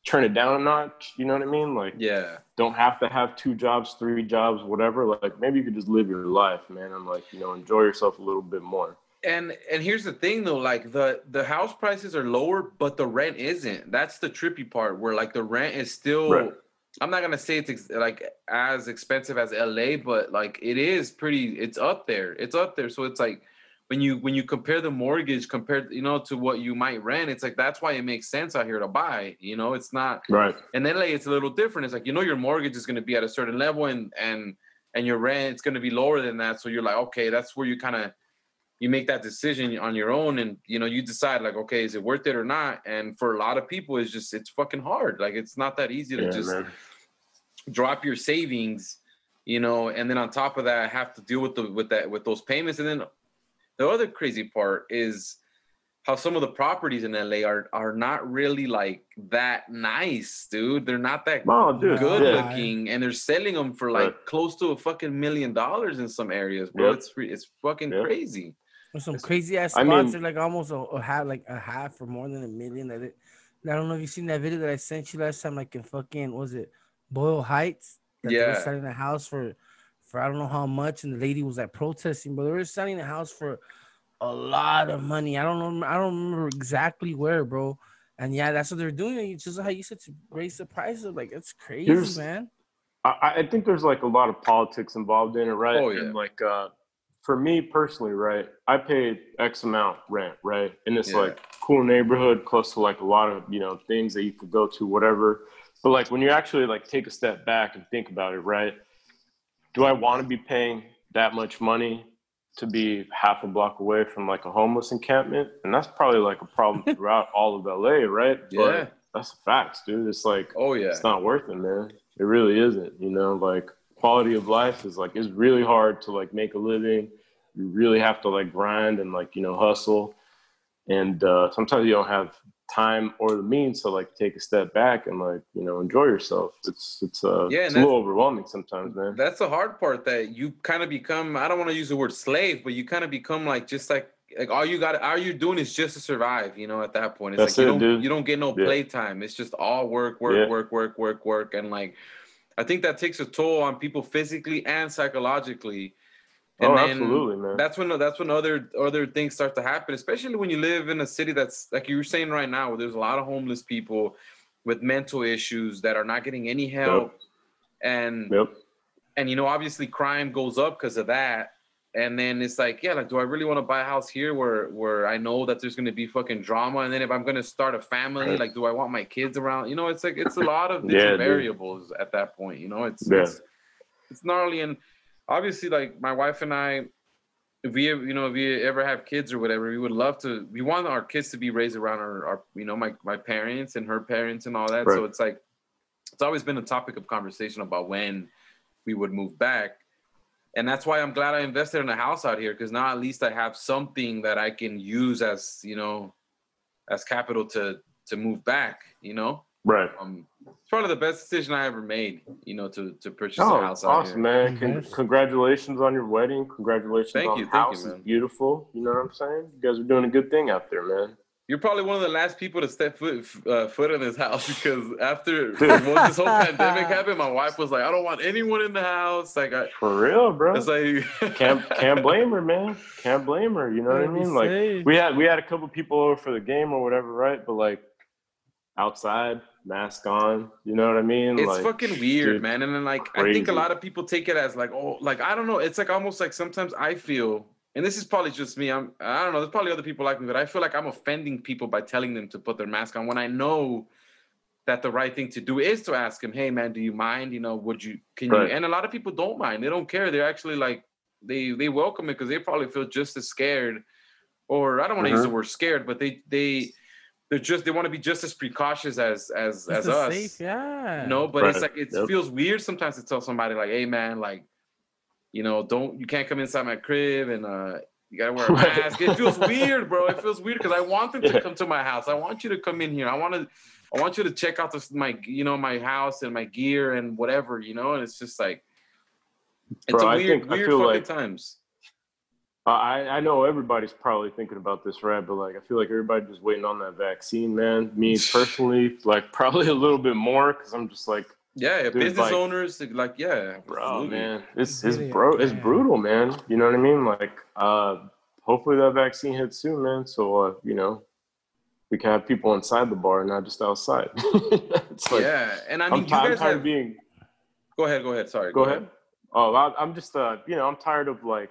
turn it down a notch. You know what I mean? Like Yeah. don't have to have two jobs, three jobs, whatever. Like maybe you could just live your life, man, and like you know enjoy yourself a little bit more. And and here's the thing though, like the the house prices are lower, but the rent isn't. That's the trippy part where like the rent is still Right. I'm not gonna say it's ex- like as expensive as LA, but like it is pretty. It's up there. It's up there. So it's like when you when you compare the mortgage compared, you know, to what you might rent, it's like that's why it makes sense out here to buy. You know, it's not Right. in LA, it's a little different. It's like you know your mortgage is going to be at a certain level, and and and your rent it's going to be lower than that. So you're like, okay, that's where you kind of you make that decision on your own, and you know you decide like, okay, is it worth it or not? And for a lot of people, it's just it's fucking hard. Like it's not that easy to Yeah, just man. Drop your savings, you know, and then on top of that, I have to deal with the with that with those payments. And then the other crazy part is how some of the properties in LA are are not really like that nice, dude. They're not that Oh, dude. good yeah. looking, and they're selling them for like Right. close to a fucking million dollars in some areas, bro. Yep. It's re- it's fucking Yep. crazy. There's some crazy ass I spots. mean- They're like almost a, a half, like a half for more than a million. That it, I don't know if you seen that video that I sent you last time, like in fucking what was it Boyle Heights? That they were selling the house for, for I don't know how much, and the lady was like protesting, but they were selling the house for a lot of money. I don't know, I don't remember exactly where, bro. And yeah, that's what they're doing. It's just how you said to raise the price of like it's crazy, Here's- man. I, I think there's like a lot of politics involved in it, right? Oh, yeah. And like uh for me personally, right, I paid X amount rent, right? And it's Yeah. like cool neighborhood, close to like a lot of, you know, things that you could go to, whatever. But like when you actually like take a step back and think about it, right? Do I want to be paying that much money to be half a block away from like a homeless encampment? And that's probably like a problem [laughs] throughout all of LA, right? Yeah. But that's the facts, dude. It's like Oh yeah. it's not worth it, man. It really isn't. You know, like quality of life is like it's really hard to like make a living. You really have to like grind and like you know hustle, and uh, sometimes you don't have time or the means to like take a step back and like you know enjoy yourself. It's it's uh Yeah, it's a little overwhelming sometimes, man. That's the hard part that you kind of become. I don't want to use the word slave, but you kind of become like just like like all you got, all you're doing is just to survive. You know, at that point, it's That's like you don't dude. you don't get no Yeah. playtime. It's just all work, work, Yeah. work, work, work, work, and like I think that takes a toll on people physically and psychologically. Oh, and oh, then absolutely, man. That's when that's when other other things start to happen, especially when you live in a city that's like you were saying right now, where there's a lot of homeless people with mental issues that are not getting any help, and Yep. and you know obviously crime goes up because of that and then it's like yeah like do i really want to buy a house here where where i know that there's going to be fucking drama and then if i'm going to start a family like do i want my kids around you know it's like it's a lot of [laughs] Yeah, different dude. variables at that point you know it's Yeah. it's it's gnarly and obviously like my wife and i if we you know if we ever have kids or whatever we would love to we want our kids to be raised around our, our you know my my parents and her parents and all that so it's like it's always been a topic of conversation about when we would move back and that's why I'm glad I invested in a house out here because now at least I have something that I can use as you know, as capital to to move back. You know, right. Um, it's probably the best decision I ever made. You know, to to purchase oh, a house out awesome, here. man! Con- congratulations on your wedding. Congratulations Thank on you, the thank house. you, man. It's beautiful. You know what I'm saying? You guys are doing a good thing out there, man. You're probably one of the last people to step foot uh, foot in this house [laughs] because after [laughs] once this whole pandemic happened, my wife was like, "I don't want anyone in the house." Like, I, For real, bro. it's like [laughs] can't can't blame her, man. Can't blame her. You know what I mean? Like we had we had a couple people over for the game or whatever, right? But like outside, mask on. You know what I mean? It's like, fucking weird, dude, man. And then like I think a lot of people take it as like, oh, like I don't know. It's like almost like sometimes I feel, and this is probably just me. I'm I don't know. There's probably other people like me, but I feel like I'm offending people by telling them to put their mask on when I know that the right thing to do is to ask them, hey man, do you mind? You know, would you can Right. you? And a lot of people don't mind. They don't care. They're actually like they they welcome it because they probably feel just as scared, or I don't want to use the Mhm. word scared, but they they they're just they want to be just as precautious as as Just as a us. safe, yeah. No, but it's like it Yep. feels weird sometimes to tell somebody like, "Hey, man, like, you know, don't you can't come inside my crib and uh, you gotta wear a [laughs] Right. mask." It feels weird, bro. It feels weird because I want them to come to my house. I want you to come in here. I want to, I want you to check out this my, you know, my house and my gear and whatever, you know. And it's just like, it's Bro, a I weird, think- I weird feel fucking like- times. I I know everybody's probably thinking about this, right? But like, I feel like everybody just waiting on that vaccine, man. Me [laughs] personally, like, probably a little bit more because I'm just like, Yeah, Dude, business like- owners, like, yeah, bro, absolutely. man, it's it's Really, bro, it's brutal, man. You know what I mean? Like, uh, hopefully that vaccine hits soon, man. So uh, you know, we can have people inside the bar, not just outside. [laughs] it's like, yeah, and I I'm, mean, ti- you I'm guys tired have. of being. Go ahead, go ahead. Sorry, Go ahead. Oh, I, I'm just, uh, you know, I'm tired of like.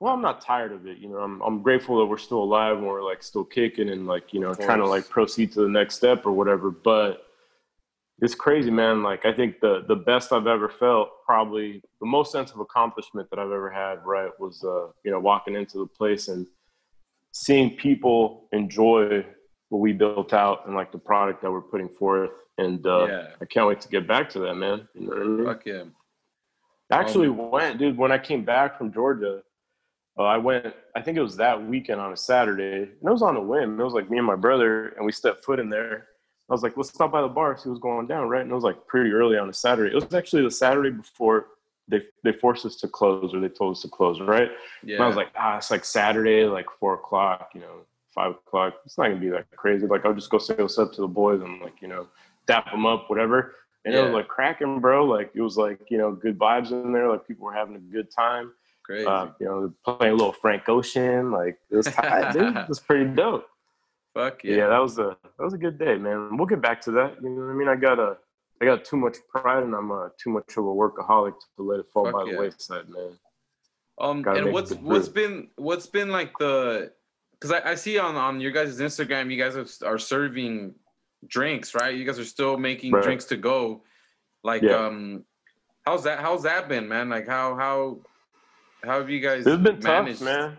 Well, I'm not tired of it. You know, I'm I'm grateful that we're still alive and we're like still kicking and like you know trying to like proceed to the next step or whatever. But it's crazy, man. Like I think the the best I've ever felt, probably the most sense of accomplishment that I've ever had, right, was uh, you know walking into the place and seeing people enjoy what we built out and like the product that we're putting forth. And uh, Yeah. I can't wait to get back to that, man. You know I mean? Fuck yeah. I actually Um, went, dude. When I came back from Georgia, uh, I went. I think it was that weekend on a Saturday, and it was on a whim. It was like me and my brother, and we stepped foot in there. I was like, "Let's stop by the bar, see what's going down." Right, and it was like pretty early on a Saturday. It was actually the Saturday before they they forced us to close, or they told us to close. Right, Yeah. and I was like, "Ah, it's like Saturday, like four o'clock, you know, five o'clock. It's not gonna be that crazy. Like, I'll just go say what's up to the boys and like, you know, dap them up, whatever." And it was like cracking, bro. Like it was like you know good vibes in there. Like people were having a good time. Crazy. Uh, you know, playing a little Frank Ocean. Like it was tight. [laughs] It was pretty dope. Fuck Yeah. yeah. that was a that was a good day, man. We'll get back to that. You know what I mean? I got a I got too much pride and I'm uh, too much of a workaholic to let it fall Fuck by yeah. the wayside, man. Um, Gotta and what's what's been what's been like the because I, I see on on your guys' Instagram you guys are, are serving drinks right? You guys are still making Right. drinks to go. Like Yeah. um, how's that how's that been, man? Like how how how have you guys It's been managed? tough, man.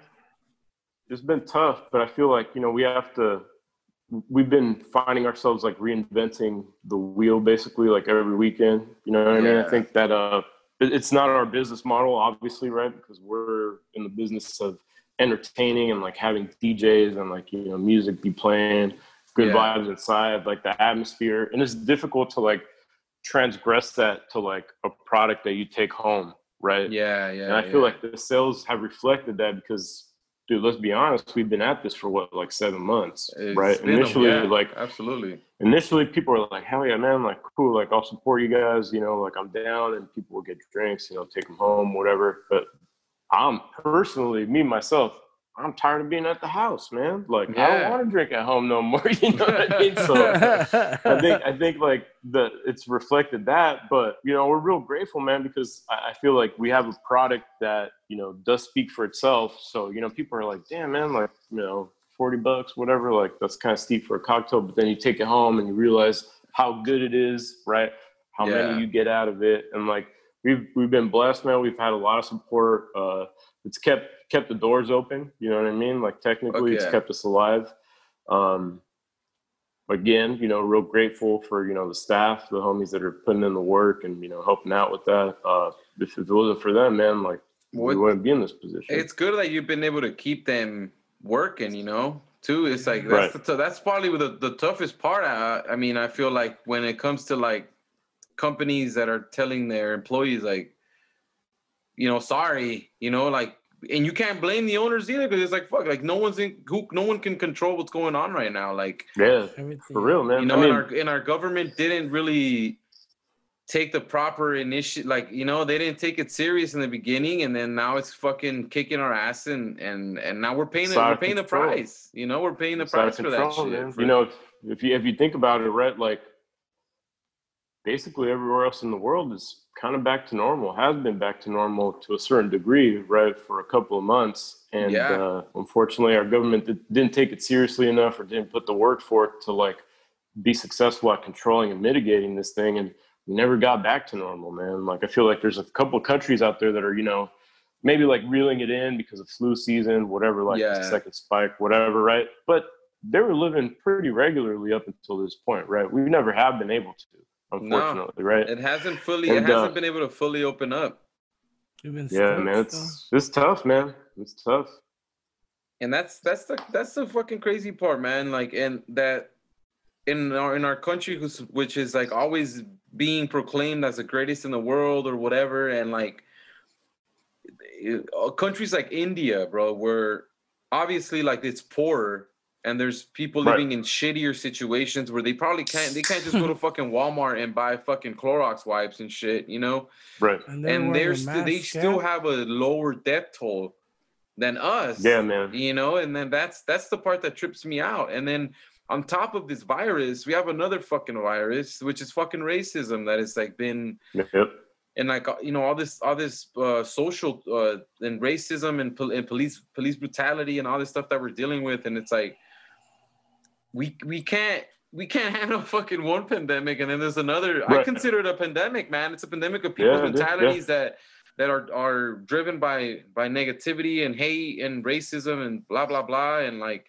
It's been tough, but I feel like you know we have to. We've been finding ourselves like reinventing the wheel, basically, like every weekend. You know what I mean? Yeah. I think that uh, it's not our business model, obviously, right? Because we're in the business of entertaining and like having DJs and like you know music be playing, good Yeah. vibes inside, like the atmosphere, and it's difficult to like transgress that to like a product that you take home, right? Yeah, yeah. and I yeah. feel like the sales have reflected that because, dude, let's be honest, we've been at this for what, like seven months, It's right? a- Initially, yeah, like absolutely. initially, people were like, "Hell yeah, man! Like, cool! Like, I'll support you guys. You know, like I'm down." And people will get drinks, you know, take them home, whatever. But I'm personally, me myself, I'm tired of being at the house, man. Like, I don't want to drink at home no [laughs] more. You know what I mean? So. I think [laughs] I think like the it's reflected that, but you know we're real grateful, man, because I, I feel like we have a product that you know does speak for itself. So you know people are like, damn man, like you know forty bucks, whatever, like that's kind of steep for a cocktail. But then you take it home and you realize how good it is, right? How Yeah. many you get out of it, and like we've we've been blessed, man. We've had a lot of support. Uh, it's kept kept the doors open. You know what I mean? Like technically, it's kept us alive. Um, again, you know, real grateful for you know the staff, the homies that are putting in the work and you know helping out with that. Uh, if it wasn't for them, man, like what, we wouldn't be in this position. It's good that you've been able to keep them working. You know, too. It's like that's right. the, that's probably the, the toughest part. I, I mean, I feel like when it comes to like companies that are telling their employees like, you know, sorry, you know, like and you can't blame the owners either because it's like fuck, like no one's in who no one can control what's going on right now. Like yeah, for real, man. You know, I mean, our in our government didn't really take the proper initiative. Like you know, they didn't take it serious in the beginning, and then now it's fucking kicking our ass, and and and now we're paying we're paying the price. You know, we're paying the it's price for that shit. For, you know, if, if you if you think about it, right, like basically everywhere else in the world is kind of back to normal, has been back to normal to a certain degree, right, for a couple of months. And yeah. uh, unfortunately, our government didn't take it seriously enough or didn't put the work for it to like be successful at controlling and mitigating this thing. And we never got back to normal, man. Like, I feel like there's a couple of countries out there that are, you know, maybe like reeling it in because of flu season, whatever, like yeah. second spike, whatever, right? But they were living pretty regularly up until this point, right? We never have been able to unfortunately, no, right? It hasn't fully, and, it hasn't uh, been able to fully open up. Yeah, man, it's it's tough, man. It's tough. And that's that's the that's the fucking crazy part, man. Like, and that in our in our country, who's which is like always being proclaimed as the greatest in the world or whatever, and like uh, countries like India, bro, where obviously like it's poor and there's people right. living in shittier situations where they probably can't they can't just go to [laughs] fucking Walmart and buy fucking Clorox wipes and shit, you know? Right. And, and they're still they still have a lower death toll than us. Yeah, man. You know, and then that's that's the part that trips me out. And then on top of this virus, we have another fucking virus, which is fucking racism that has like been yep and like uh, you know all this all this uh, social uh, and racism and, pol- and police police brutality and all this stuff that we're dealing with and it's like we we can't we can't [laughs] handle fucking one pandemic and then there's another. Right. i consider it a pandemic man. It's a pandemic of people's yeah, mentalities yeah. that that are are driven by by negativity and hate and racism and blah blah blah. And like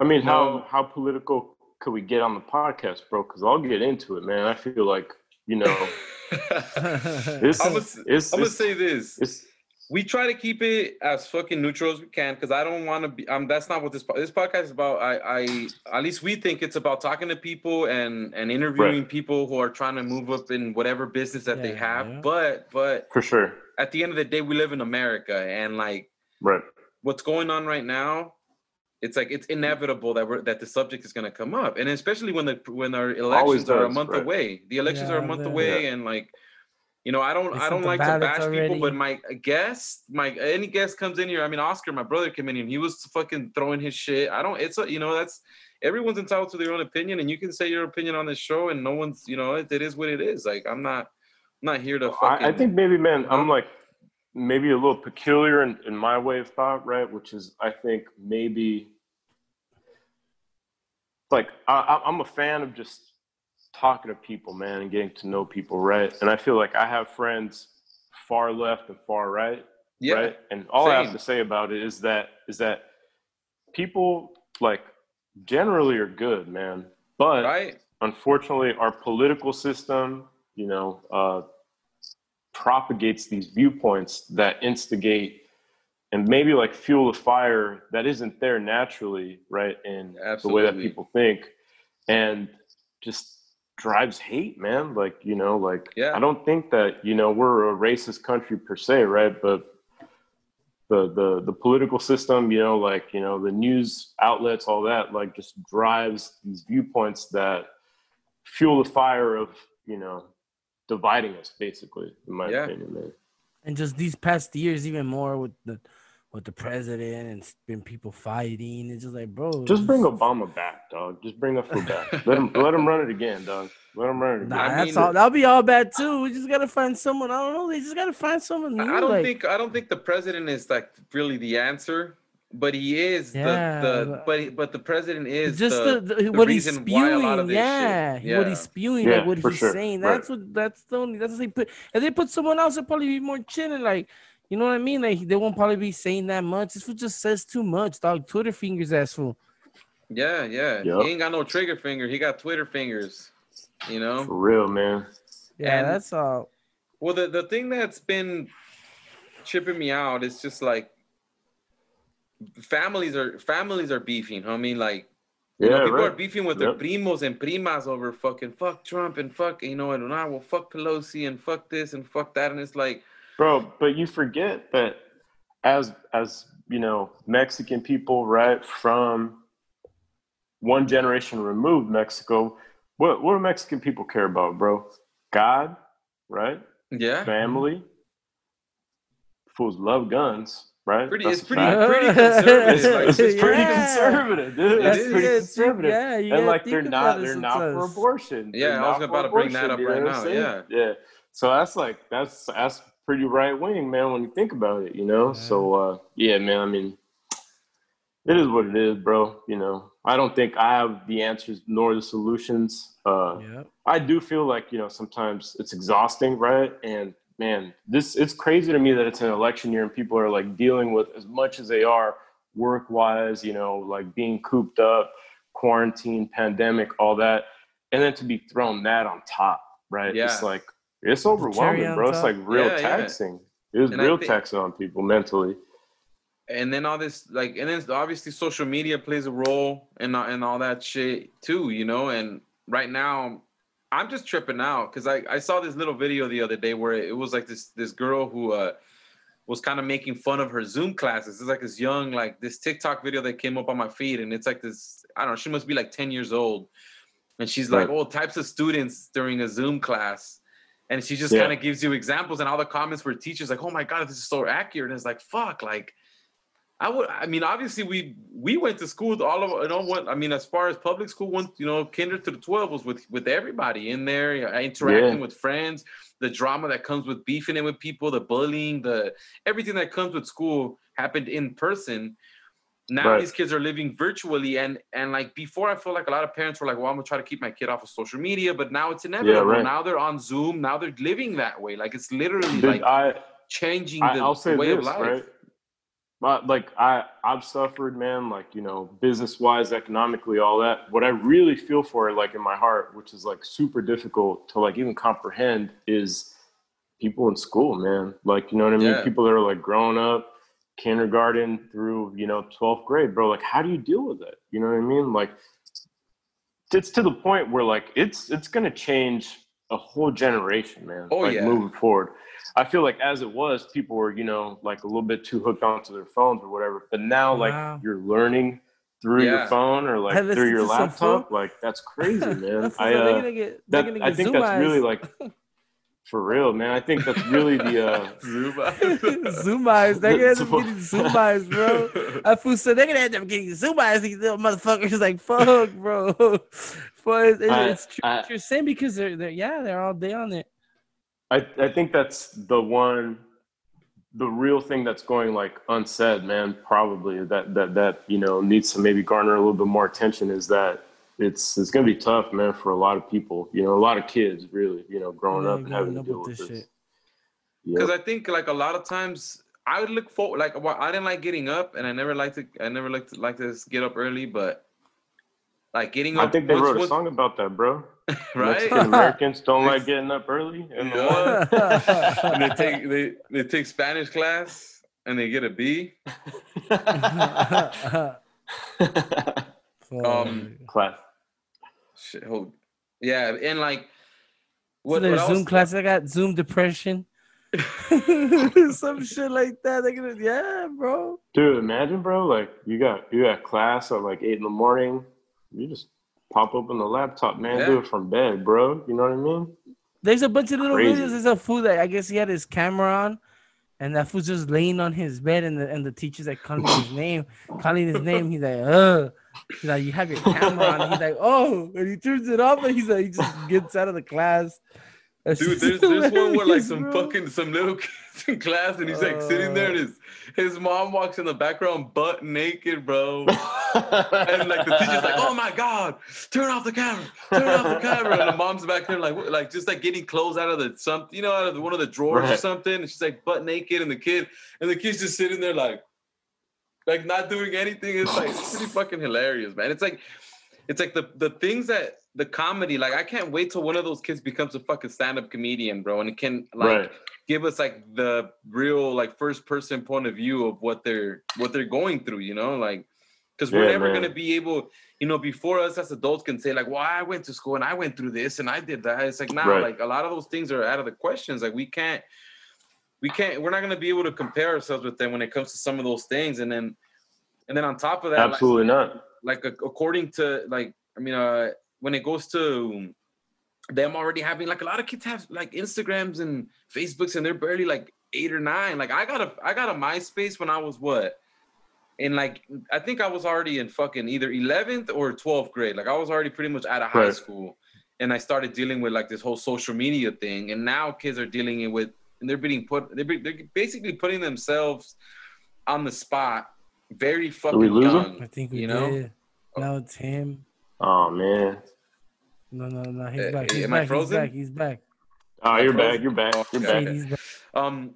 i mean how know, how political could we get on the podcast bro? Because i'll get into it man. I feel like you know [laughs] it's, I'm gonna, I'm gonna say this we try to keep it as fucking neutral as we can because I don't want to be. Um, that's not what this this podcast is about. I, I at least we think it's about talking to people and and interviewing right. people who are trying to move up in whatever business that yeah, they have. Yeah. But but for sure, at the end of the day, we live in America, and like right, what's going on right now, it's like it's inevitable that we're that the subject is going to come up, and especially when the when our elections are a month right. away. The elections yeah, are a month away, and like you know, I don't I don't like to bash already. people, but my guest, my any guest comes in here. I mean, Oscar, my brother came in here and he was fucking throwing his shit. I don't. It's a you know that's everyone's entitled to their own opinion, and you can say your opinion on this show, and no one's you know it, it is what it is. Like I'm not I'm not here to fucking. I, I think maybe, man, I'm like maybe a little peculiar in, in my way of thought, right? Which is I think maybe like I, I'm a fan of just talking to people, man, and getting to know people, right? And I feel like I have friends far left and far right, yeah, right? And all same. I have to say about it is that is that people like generally are good, man, but right. unfortunately, our political system, you know, uh, propagates these viewpoints that instigate and maybe like fuel a fire that isn't there naturally, right? In Absolutely. the way that people think, and just drives hate, man. Like, you know, like yeah. I don't think that, you know, we're a racist country per se, right? But the the the political system, you know, like, you know, the news outlets, all that, like just drives these viewpoints that fuel the fire of, you know, dividing us basically, in my yeah. opinion, man. And just these past years, even more with the with the president and been people fighting. It's just like, bro. Just bring Obama back, dog. Just bring the food back. let him let him run it again, dog. Let him run it again. Nah, that's mean, all. That'll be all bad too. We just gotta find someone. I don't know. They just gotta find someone new. I don't like, think. I don't think the president is like really the answer. But he is yeah, the, the but he, but the president is just the, the, the what he's spewing, yeah, yeah, what he's spewing, yeah, like what he's sure. saying. That's right. what that's the only that's what they put. If they put someone else, it'd probably be more chilling. Like you know what I mean? Like they won't probably be saying that much. This fool just says too much, dog. Twitter fingers ass fool. Yeah, yeah. Yup. He ain't got no trigger finger. He got Twitter fingers. You know. For real, man. Yeah, And- that's all. Well, the the thing that's been tripping me out is just like families are families are beefing. I mean, like you Yeah, know, people right. are beefing with their primos and primas over fucking fuck Trump and fuck you know and I will fuck Pelosi and fuck this and fuck that and it's like Bro, but you forget that as as you know, Mexican people, right, from one generation removed Mexico, what what do Mexican people care about, bro? God, right? yeah, Family. Fools love guns, right? pretty. That's It's pretty fact. pretty [laughs] It's- conservative. like, it's it's pretty Yeah. conservative, dude. It That's is. pretty Yeah, conservative. yeah, you and like they're not they're not for abortion. Yeah, They're I was not for about to bring that up right now, yeah. Yeah. So that's like that's that's pretty right wing, man, when you think about it, you know? Yeah. So uh yeah, man, I mean it is what it is, bro. You know, I don't think I have the answers nor the solutions. Uh Yep. I do feel like, you know, sometimes it's exhausting, right? And man, this it's crazy to me that it's an election year and people are like dealing with as much as they are work wise, you know, like being cooped up, quarantine, pandemic, all that. And then to be thrown that on top, right? Yeah. It's like it's overwhelming, on bro. It's like real Yeah, yeah. taxing. It was And real think- taxing on people mentally. and then all this like and then obviously social media plays a role and and all that shit too you know and right now i'm just tripping out because I, I saw this little video the other day where it was like this this girl who uh was kind of making fun of her zoom classes it's like this young like this tiktok video that came up on my feed and it's like this i don't know she must be like 10 years old and she's like Right. all types of students during a zoom class and she just Yeah. kind of gives you examples and all the comments were teachers like oh my god this is so accurate and it's like fuck like I would. I mean, obviously, we we went to school. with All of you know what I mean. As far as public school went, you know, kinder to the twelve was with with everybody in there, interacting Yeah. with friends. The drama that comes with beefing it with people, the bullying, the everything that comes with school happened in person. Now Right. these kids are living virtually, and and like before, I feel like a lot of parents were like, "Well, I'm gonna try to keep my kid off of social media," but now it's inevitable. right. Now they're on Zoom. Now they're living that way. Like it's literally Dude, like I changing I, the I'll say way this, of life. right? But like I, I've suffered, man. Like you know, business wise, economically, all that. What I really feel for, like in my heart, which is like super difficult to like even comprehend, is people in school, man. Like you know what I mean? Yeah. People that are like growing up, kindergarten through you know twelfth grade, bro. Like, how do you deal with it? You know what I mean? Like, it's to the point where like it's it's gonna change a whole generation, man. Oh, like yeah. moving forward. I feel like as it was, people were, you know, like a little bit too hooked onto their phones or whatever. But now, Wow. like you're learning through Yeah. your phone or like through your laptop. Like that's [laughs] crazy, man. That's- I they're uh, gonna get, they're that gonna I think Zoom that's really like [laughs] for real, man. I think that's really the uh [laughs] Zoom eyes. They're gonna end up Zoom- getting Zoom eyes, bro. [laughs] That fool said they're gonna end up getting Zoom eyes. These little motherfuckers like fuck, bro. [laughs] But it's, I- it's true I- what you're saying because they're they're yeah they're all day on it. I, I think that's the one the real thing that's going like unsaid man probably that that that you know needs to maybe garner a little bit more attention is that it's it's gonna be tough man for a lot of people you know a lot of kids really you know growing Yeah, up and having to growing up deal with with this this, because Yep. I think like a lot of times I would look for like well, I didn't like getting up and I never liked to I never liked to like to get up early, but like getting up. I up think they once- wrote a once- song about that bro [laughs] right Mexican Americans [laughs] don't like getting up early in the morning [laughs] and they take they, they take Spanish class and they get a B. Um, class Shit, hold. Yeah, and like what, what, their what Zoom was- class, I got Zoom depression. [laughs] Some shit like that. They're gonna, yeah, bro. dude imagine bro like you got you got class at like eight in the morning you just pop open the laptop man do it from bed bro you know what I mean There's a bunch of little Crazy. videos. There's a fool that I guess he had his camera on, and that fool's just laying on his bed, and the and the teacher's like calling his [laughs] name, calling his name. He's like, uh, he's like, you have your camera on. He's like, oh, and he turns it off, and he's like, he just gets out of the class. That's Dude, there's, there's one where like some bro. fucking some little [laughs] kids in class and he's like sitting there and his his mom walks in the background butt naked, bro. [laughs] And like the teacher's like, "Oh my god, turn off the camera, turn off the camera," and the mom's back there like, like just like getting clothes out of the some, you know, out of one of the drawers or something, and she's like butt naked, and the kid, and the kid's just sitting there like, like not doing anything. It's like it's pretty fucking hilarious, man. It's like it's like the the things that the comedy, like I can't wait till one of those kids becomes a fucking stand-up comedian, bro, and it can like Right. give us like the real like first person point of view of what they're what they're going through, you know, like because we're Yeah, never gonna be able, you know, before us as adults can say like, well, I went to school and I went through this and I did that. It's like now, Right. like a lot of those things are out of the questions. Like we can't, we can't, we're not gonna be able to compare ourselves with them when it comes to some of those things. And then, and then on top of that, like- Absolutely not. like according to like i mean uh when it goes to them already having like a lot of kids have like instagrams and facebooks and they're barely like eight or nine like i got a i got a myspace when i was what and like i think i was already in fucking either 11th or 12th grade like i was already pretty much out of high Right. school and i started dealing with like this whole social media thing and now kids are dealing it with and they're being put they're, they're basically putting themselves on the spot very fucking lose 'em? young I think we you know did. Now it's him. Oh man. No, no, no. He's Uh, back. He's am I back. He's back. He's back. Oh, you're frozen? back. You're back. You're back. He's back. Um,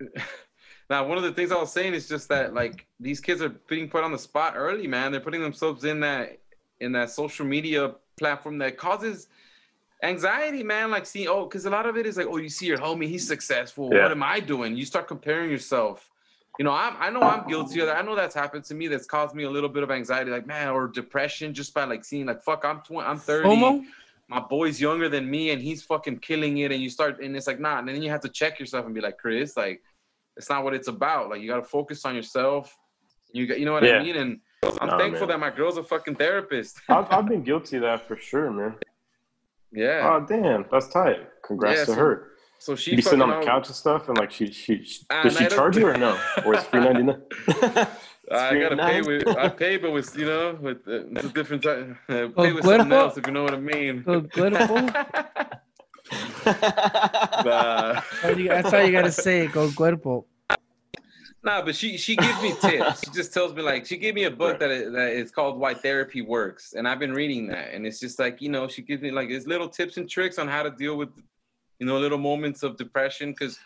[laughs] now one of the things I was saying is just that like these kids are being put on the spot early, man. They're putting themselves in that in that social media platform that causes anxiety, man. Like see, oh, because a lot of it is like, oh, you see your homie, he's successful. Yeah. What am I doing? You start comparing yourself. You know, I'm, I know I'm guilty of that. I know that's happened to me. That's caused me a little bit of anxiety, like man, or depression, just by like seeing like, fuck, I'm 20, I'm 30 Homo? my boy's younger than me and he's fucking killing it and you start and it's like nah and then you have to check yourself and be like chris like it's not what it's about like you got to focus on yourself you got you know what Yeah. i mean and i'm Nah, thankful man. that my girl's a fucking therapist I've, I've [laughs] been guilty of that for sure, man. Yeah Oh damn, that's tight. Congrats Yeah, to so her. so she be sitting on the out- couch and stuff, and like she she, she does she charge you or no? Or [laughs] it's free ninety nine. i gotta pay with i pay but with you know with uh, it's a different time uh, [laughs] Oh, pay with something cuerpo? else if you know what i mean cuerpo? [laughs] Nah. That's all you- That's how you gotta say it. Go cuerpo. Nah, but she she gives me tips. She just tells me like she gave me a book that it, that is called Why Therapy Works, and I've been reading that, and it's just like you know she gives me like it's little tips and tricks on how to deal with you know little moments of depression because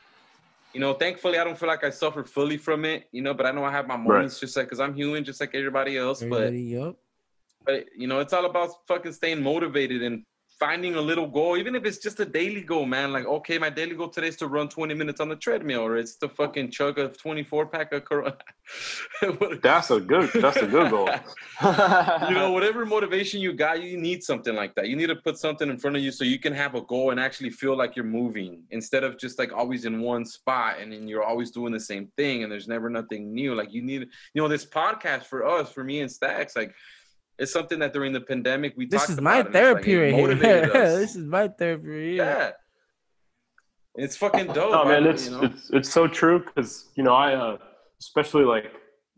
you know thankfully I don't feel like I suffer fully from it, you know, but I know I have my moments just like because I'm human just like everybody else, Everybody, yup. but but you know it's all about fucking staying motivated and finding a little goal, even if it's just a daily goal, man. Like, okay, my daily goal today is to run 20 minutes on the treadmill, or it's to fucking chug a 24 pack of Corona. [laughs] That's a good. That's a good goal. [laughs] you know, whatever motivation you got, you need something like that. You need to put something in front of you so you can have a goal and actually feel like you're moving instead of just like always in one spot and then you're always doing the same thing and there's never nothing new. Like you need, you know, this podcast for us, for me and Stacks, like it's something that during the pandemic we This talked is about my and it's therapy like, it right here. [laughs] this is my therapy right here. yeah. It's fucking dope. Oh man, I- it's you know? it's it's so true because you know I uh, especially like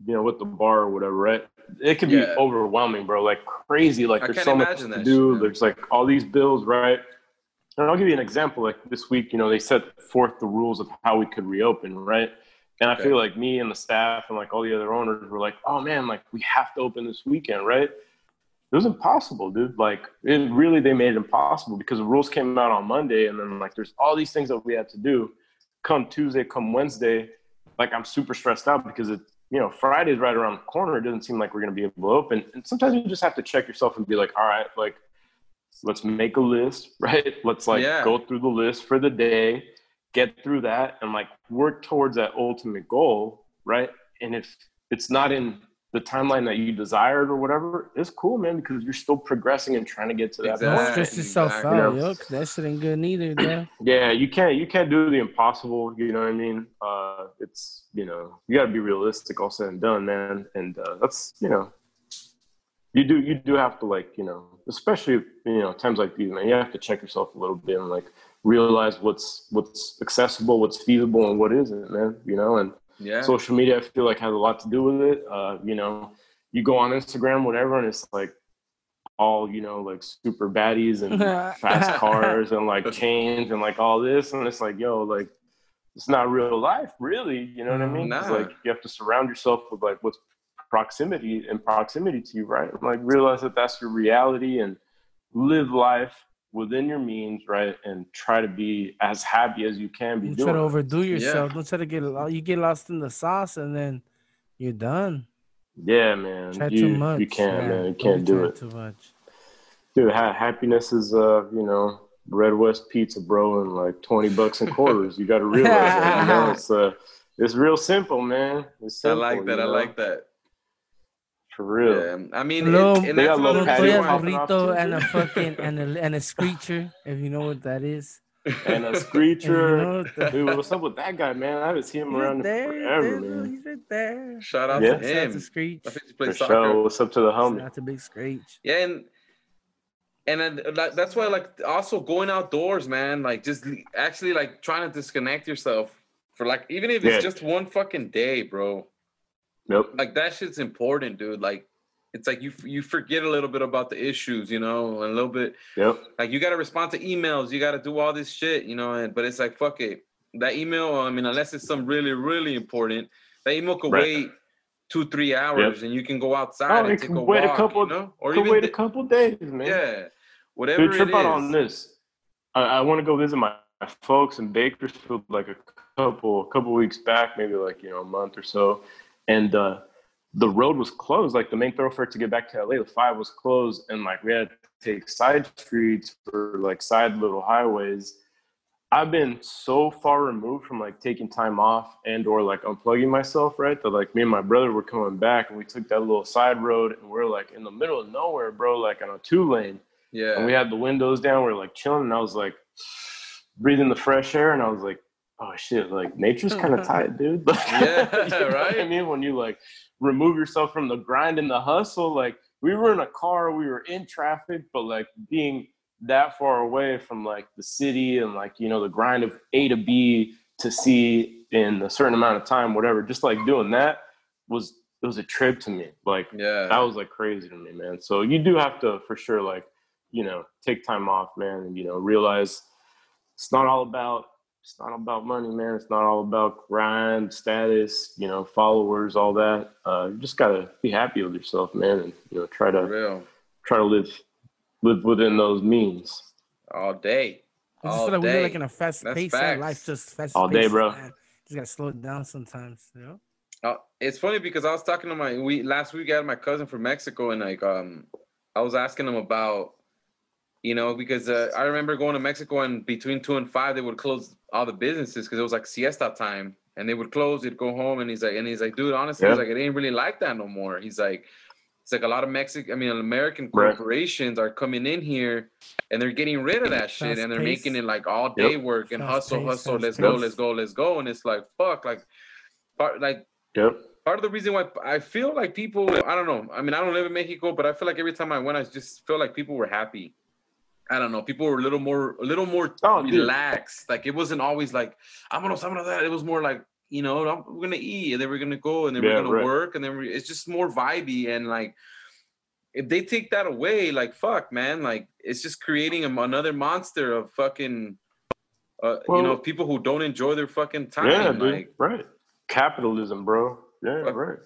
you know with the bar or whatever, right? It can be overwhelming, bro. Like crazy. Like I there's so much to that do. shit, man. there's like all these bills, right? And I'll give you an example. Like this week, you know, they set forth the rules of how we could reopen, right? And I feel like me and the staff and like all the other owners were like, "Oh man, like we have to open this weekend, right?" It was impossible, dude. Like it really, they made it impossible because the rules came out on Monday, and then like there's all these things that we had to do. Come Tuesday, come Wednesday, like I'm super stressed out because it, you know, Friday's right around the corner. It doesn't seem like we're gonna be able to open. And sometimes you just have to check yourself and be like, all right, like let's make a list, [laughs] right? Let's like Yeah. go through the list for the day, get through that, and like work towards that ultimate goal, right? And if it's not in the timeline that you desired or whatever, it's cool, man, because you're still progressing and trying to get to that Exactly. Don't point. stress yourself exactly. out, You know? yo, 'cause that shit ain't good neither, man. [clears throat] Yeah, you can't you can't do the impossible. You know what I mean? Uh, it's you know you got to be realistic, all said and done, man. And uh, that's you know you do you do have to like you know especially you know times like these, man. You have to check yourself a little bit and like realize what's what's accessible, what's feasible, and what isn't, man. You know, and yeah. social media I feel like has a lot to do with it. Uh, you know, you go on Instagram, whatever, and it's like all you know, like super baddies and [laughs] fast cars and like chains and like all this, and it's like, yo, like it's not real life, really. You know what I mean? It's Nah. like you have to surround yourself with like what's proximity and proximity to you, right? And, like realize that that's your reality and live life within your means, right? And try to be as happy as you can be You doing. try to it. overdo yourself. Don't try to get you get lost in the sauce and then You're done. Yeah, man. Try you, too much. You can't, yeah. man. You Don't can't do it. Too much. Dude, ha- happiness is uh, you know, Red West pizza, bro, and like twenty bucks and quarters. you got to [laughs] realize that. You know, [laughs] it's uh, it's real simple, man. It's I like that. you I like that. For real. Yeah, I mean, Hello. it, and They that's got little another patio reason Pollo off burrito too. and a fucking and a and a screecher, if you know what that is. [laughs] And a If you screecher. know Dude, [laughs] what's up with that guy, man? I haven't seen him He's around there. forever, there, man. He's right there. Shout out Yeah. to Shout out him. to Screech. I think he For plays sure. soccer. What's up to the Shout homie? out to Big Screech. Yeah, and and then uh, that's why like also going outdoors, man. Like just actually like trying to disconnect yourself for like even if it's Yeah. just one fucking day, bro. Nope. Like that shit's important, dude. Like it's like you you forget a little bit about the issues, you know, and a little bit Yep. like you got to respond to emails, you got to do all this shit, you know. And but it's like fuck it, that email. I mean, unless it's some really really important, that email could Right. wait two three hours, and you can go oh, outside Oh, and it take can a wait a couple- you know, or Could even wait a couple days, man. yeah, whatever Dude, trip it out is. on this. I, I want to go visit my, my folks in Bakersfield like a couple a couple weeks back, maybe like you know a month or so, and uh, the road was closed. Like the main thoroughfare to get back to LA, the five was closed, and like we had to take side streets or like side little highways. I've been so far removed from like taking time off and or like unplugging myself, right? That like me and my brother were coming back and we took that little side road and we're like in the middle of nowhere, bro, like on a two lane Yeah, and we had the windows down. We are like chilling, and I was like breathing the fresh air, and I was like, "Oh shit! Like nature's [laughs] kind of tight, dude." [laughs] Yeah, You know right? I mean, when you like remove yourself from the grind and the hustle, like we were in a car, we were in traffic, but like being that far away from like the city and like you know the grind of A to B to C in a certain amount of time, whatever. Just like doing that was it was a trip to me. Like yeah, that was like crazy to me, man. So you do have to for sure, like, you know, take time off, man, and you know, realize it's not all about it's not about money, man. It's not all about grind, status, you know, followers, all that. Uh, you just gotta be happy with yourself, man, and you know, try to try to live live within those means. all day, I just all feel like We're day. like in a fast That's pace. facts. Life just fast All day, bro. man. Just gotta slow it down sometimes. You know. Uh, it's funny because I was talking to my we last week I had my cousin from Mexico and like um I was asking him about you know because uh, I remember going to Mexico and between two and five they would close all the businesses because it was like siesta time and they would close they'd go home and he's like and he's like dude honestly he's Yeah. like it ain't really like that no more he's like it's like a lot of Mexican I mean American Right. corporations are coming in here and they're getting rid of that shit and they're Fast-paced. making it like all day Yep. work and hustle Fast-paced, hustle let's go let's go let's go and it's like fuck like part like Yep. part of the reason why I feel like people, I don't know. I mean, I don't live in Mexico, but I feel like every time I went, I just feel like people were happy. I don't know. People were a little more, a little more Oh, dude. relaxed. Like it wasn't always like I'm gonna, I'm gonna that. It was more like you know, I'm, we're gonna eat, and then we're gonna go, and then Yeah, we're gonna right. work, and then we, it's just more vibey and like. If they take that away, like fuck, man, like it's just creating a, another monster of fucking, uh, you know, people who don't enjoy their fucking time. Yeah, dude. like right. Capitalism, bro. Yeah, right.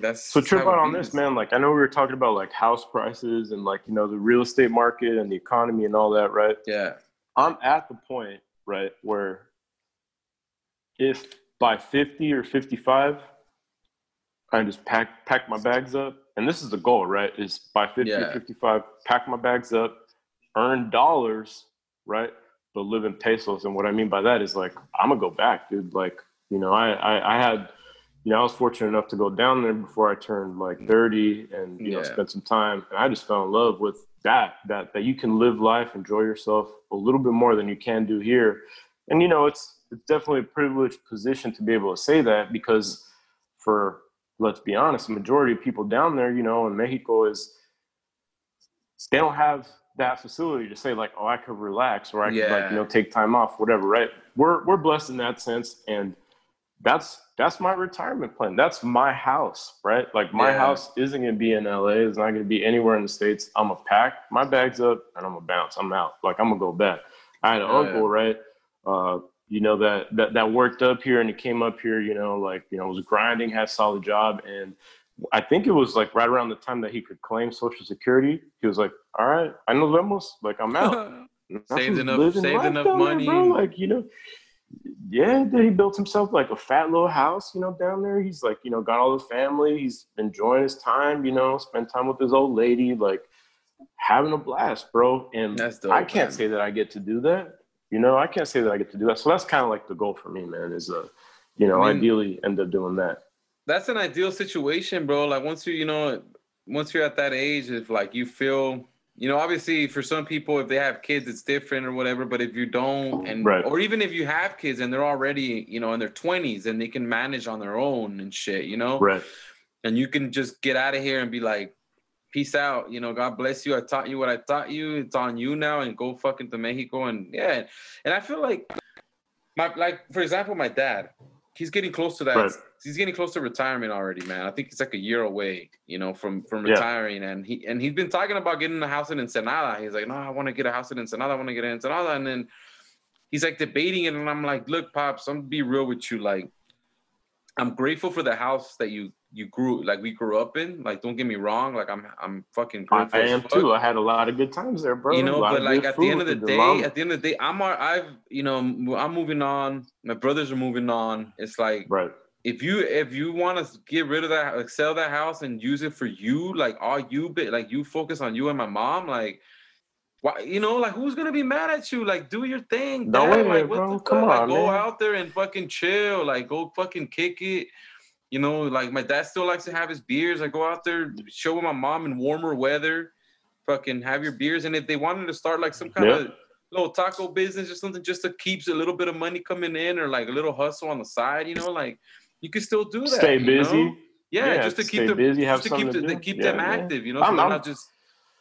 That's So trip out on this, man. Like I know we were talking about like house prices and like you know the real estate market and the economy and all that, right? Yeah. I'm at the point, right, where if by 50 or 55, I just pack pack my bags up, and this is the goal, right? Is by 50 Yeah. or 55, pack my bags up, earn dollars, right, but live in pesos. And what I mean by that is like I'm gonna go back, dude. Like you know, I I, I had. You know, I was fortunate enough to go down there before I turned like mm. 30 and, you know, Yeah. spend some time. And I just fell in love with that, that, that you can live life, enjoy yourself a little bit more than you can do here. And, you know, it's, it's definitely a privileged position to be able to say that because for, let's be honest, the majority of people down there, you know, in Mexico is, they don't have that facility to say like, oh, I could relax or I could like, you know, take time off, whatever, right? We're, we're blessed in that sense. And, that's that's my retirement plan. That's my house, right? Like my Yeah. house isn't gonna be in LA. It's not gonna be anywhere in the states. I'm gonna pack my bags up and I'm gonna bounce. I'm out. Like I'm gonna go back. I had an Oh, uncle, right? Uh, you know that that that worked up here and he came up here. You know, like you know was grinding, had a solid job, and I think it was like right around the time that he could claim Social Security. He was like, "All right, I know vemos. Like I'm out." [laughs] Saved enough- saved enough there, money. Like you know, Yeah, he built himself like a fat little house, you know, down there. He's like, you know, got all the family. He's enjoying his time, you know, spend time with his old lady, like having a blast, bro. And That's dope, I can't man. say that I get to do that. You know, I can't say that I get to do that. So that's kind of like the goal for me, man. Is uh, you know, I mean- ideally end up doing that. that's an ideal situation, bro. Like once you, you know, once you're at that age, if like you feel, you know, obviously for some people, if they have kids, it's different or whatever. But if you don't, and Right. or even if you have kids and they're already, you know, in their twenties and they can manage on their own and shit, you know, Right. and you can just get out of here and be like, peace out, you know, God bless you. I taught you what I taught you. It's on you now, and go fucking to Mexico and yeah. And I feel like my like for example, my dad, he's getting close to that. Right. He's getting close to retirement already, man. I think it's like a year away, you know, from from Yeah. retiring. And he and he's been talking about getting a house in Ensenada. He's like, no, I want to get a house in Ensenada. I want to get in Ensenada. And then he's like debating it, and I'm like, look, pops, I'm gonna be real with you. Like, I'm grateful for the house that you you grew like we grew up in. Like, don't get me wrong. Like, I'm I'm fucking I, grateful. I as am fuck too. I had a lot of good times there, bro. you know but like at the end of the day at the end of the day i'm i've you know i'm moving on my brothers are moving on it's like right. If you if you want to get rid of that like sell that house and use it for you like all you bit like you focus on you and my mom like why you know like who's gonna be mad at you like do your thing No like bro. the fuck? Come like on, go man. out there and fucking chill like go fucking kick it you know like my dad still likes to have his beers i go out there show with my mom in warmer weather fucking have your beers and if they wanted to start like some kind Yeah. of little taco business or something just to keep a little bit of money coming in or like a little hustle on the side you know like you can still do that Stay you busy. know? yeah, Yeah, just to keep them busy, have to keep, to the, keep Yeah, them active you know so I'm- they're I'm- not just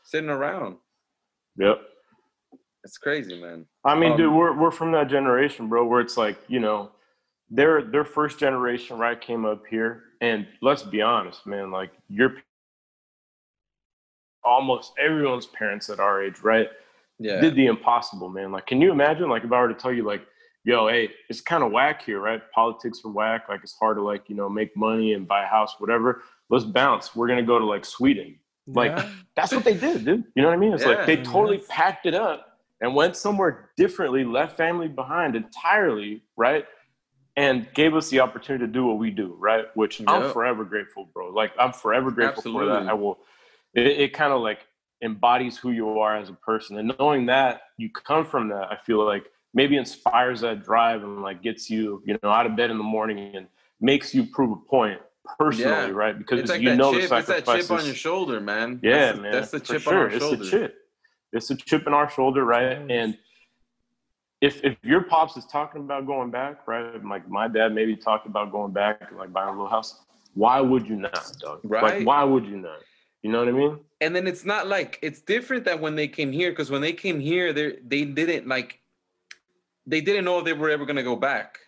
sitting around Yep. it's crazy man I mean, dude, Um, we're we're from that generation, bro, where it's like, you know, their their first generation, right, came up here, and let's be honest, man, like your almost everyone's parents at our age, right, yeah did the impossible, man. Like, can you imagine, like, if I were to tell you, like, yo, hey, it's kind of whack here, right? Politics are whack. Like, it's hard to like, you know, make money and buy a house, whatever. Let's bounce. We're gonna go to like Sweden. Like, Yeah. That's what they did, dude. You know what I mean? It's like they Yeah. totally packed it up and went somewhere differently, left family behind entirely, right? And gave us the opportunity to do what we do, right? Which I'm forever grateful, bro. Like I'm forever grateful for Absolutely. that. I will. It, it kind of like embodies who you are as a person, and knowing that you come from that, I feel like maybe inspires that drive and like gets you, you know, out of bed in the morning and makes you prove a point personally, Yeah. right? Because it's like you that know chip the it's that chip on your shoulder man Yeah, that's the, man. that's the chip sure. on our shoulder. it's shoulder the chip. It's a chip in our shoulder, right? Yes. And if if your pops is talking about going back, right? Like my dad maybe talked about going back, like buying a little house. Why would you not, dog? Right. Like why would you not? You know what I mean? and then it's not like it's different than when they came here because when they came here they they didn't like they didn't know if they were ever going to go back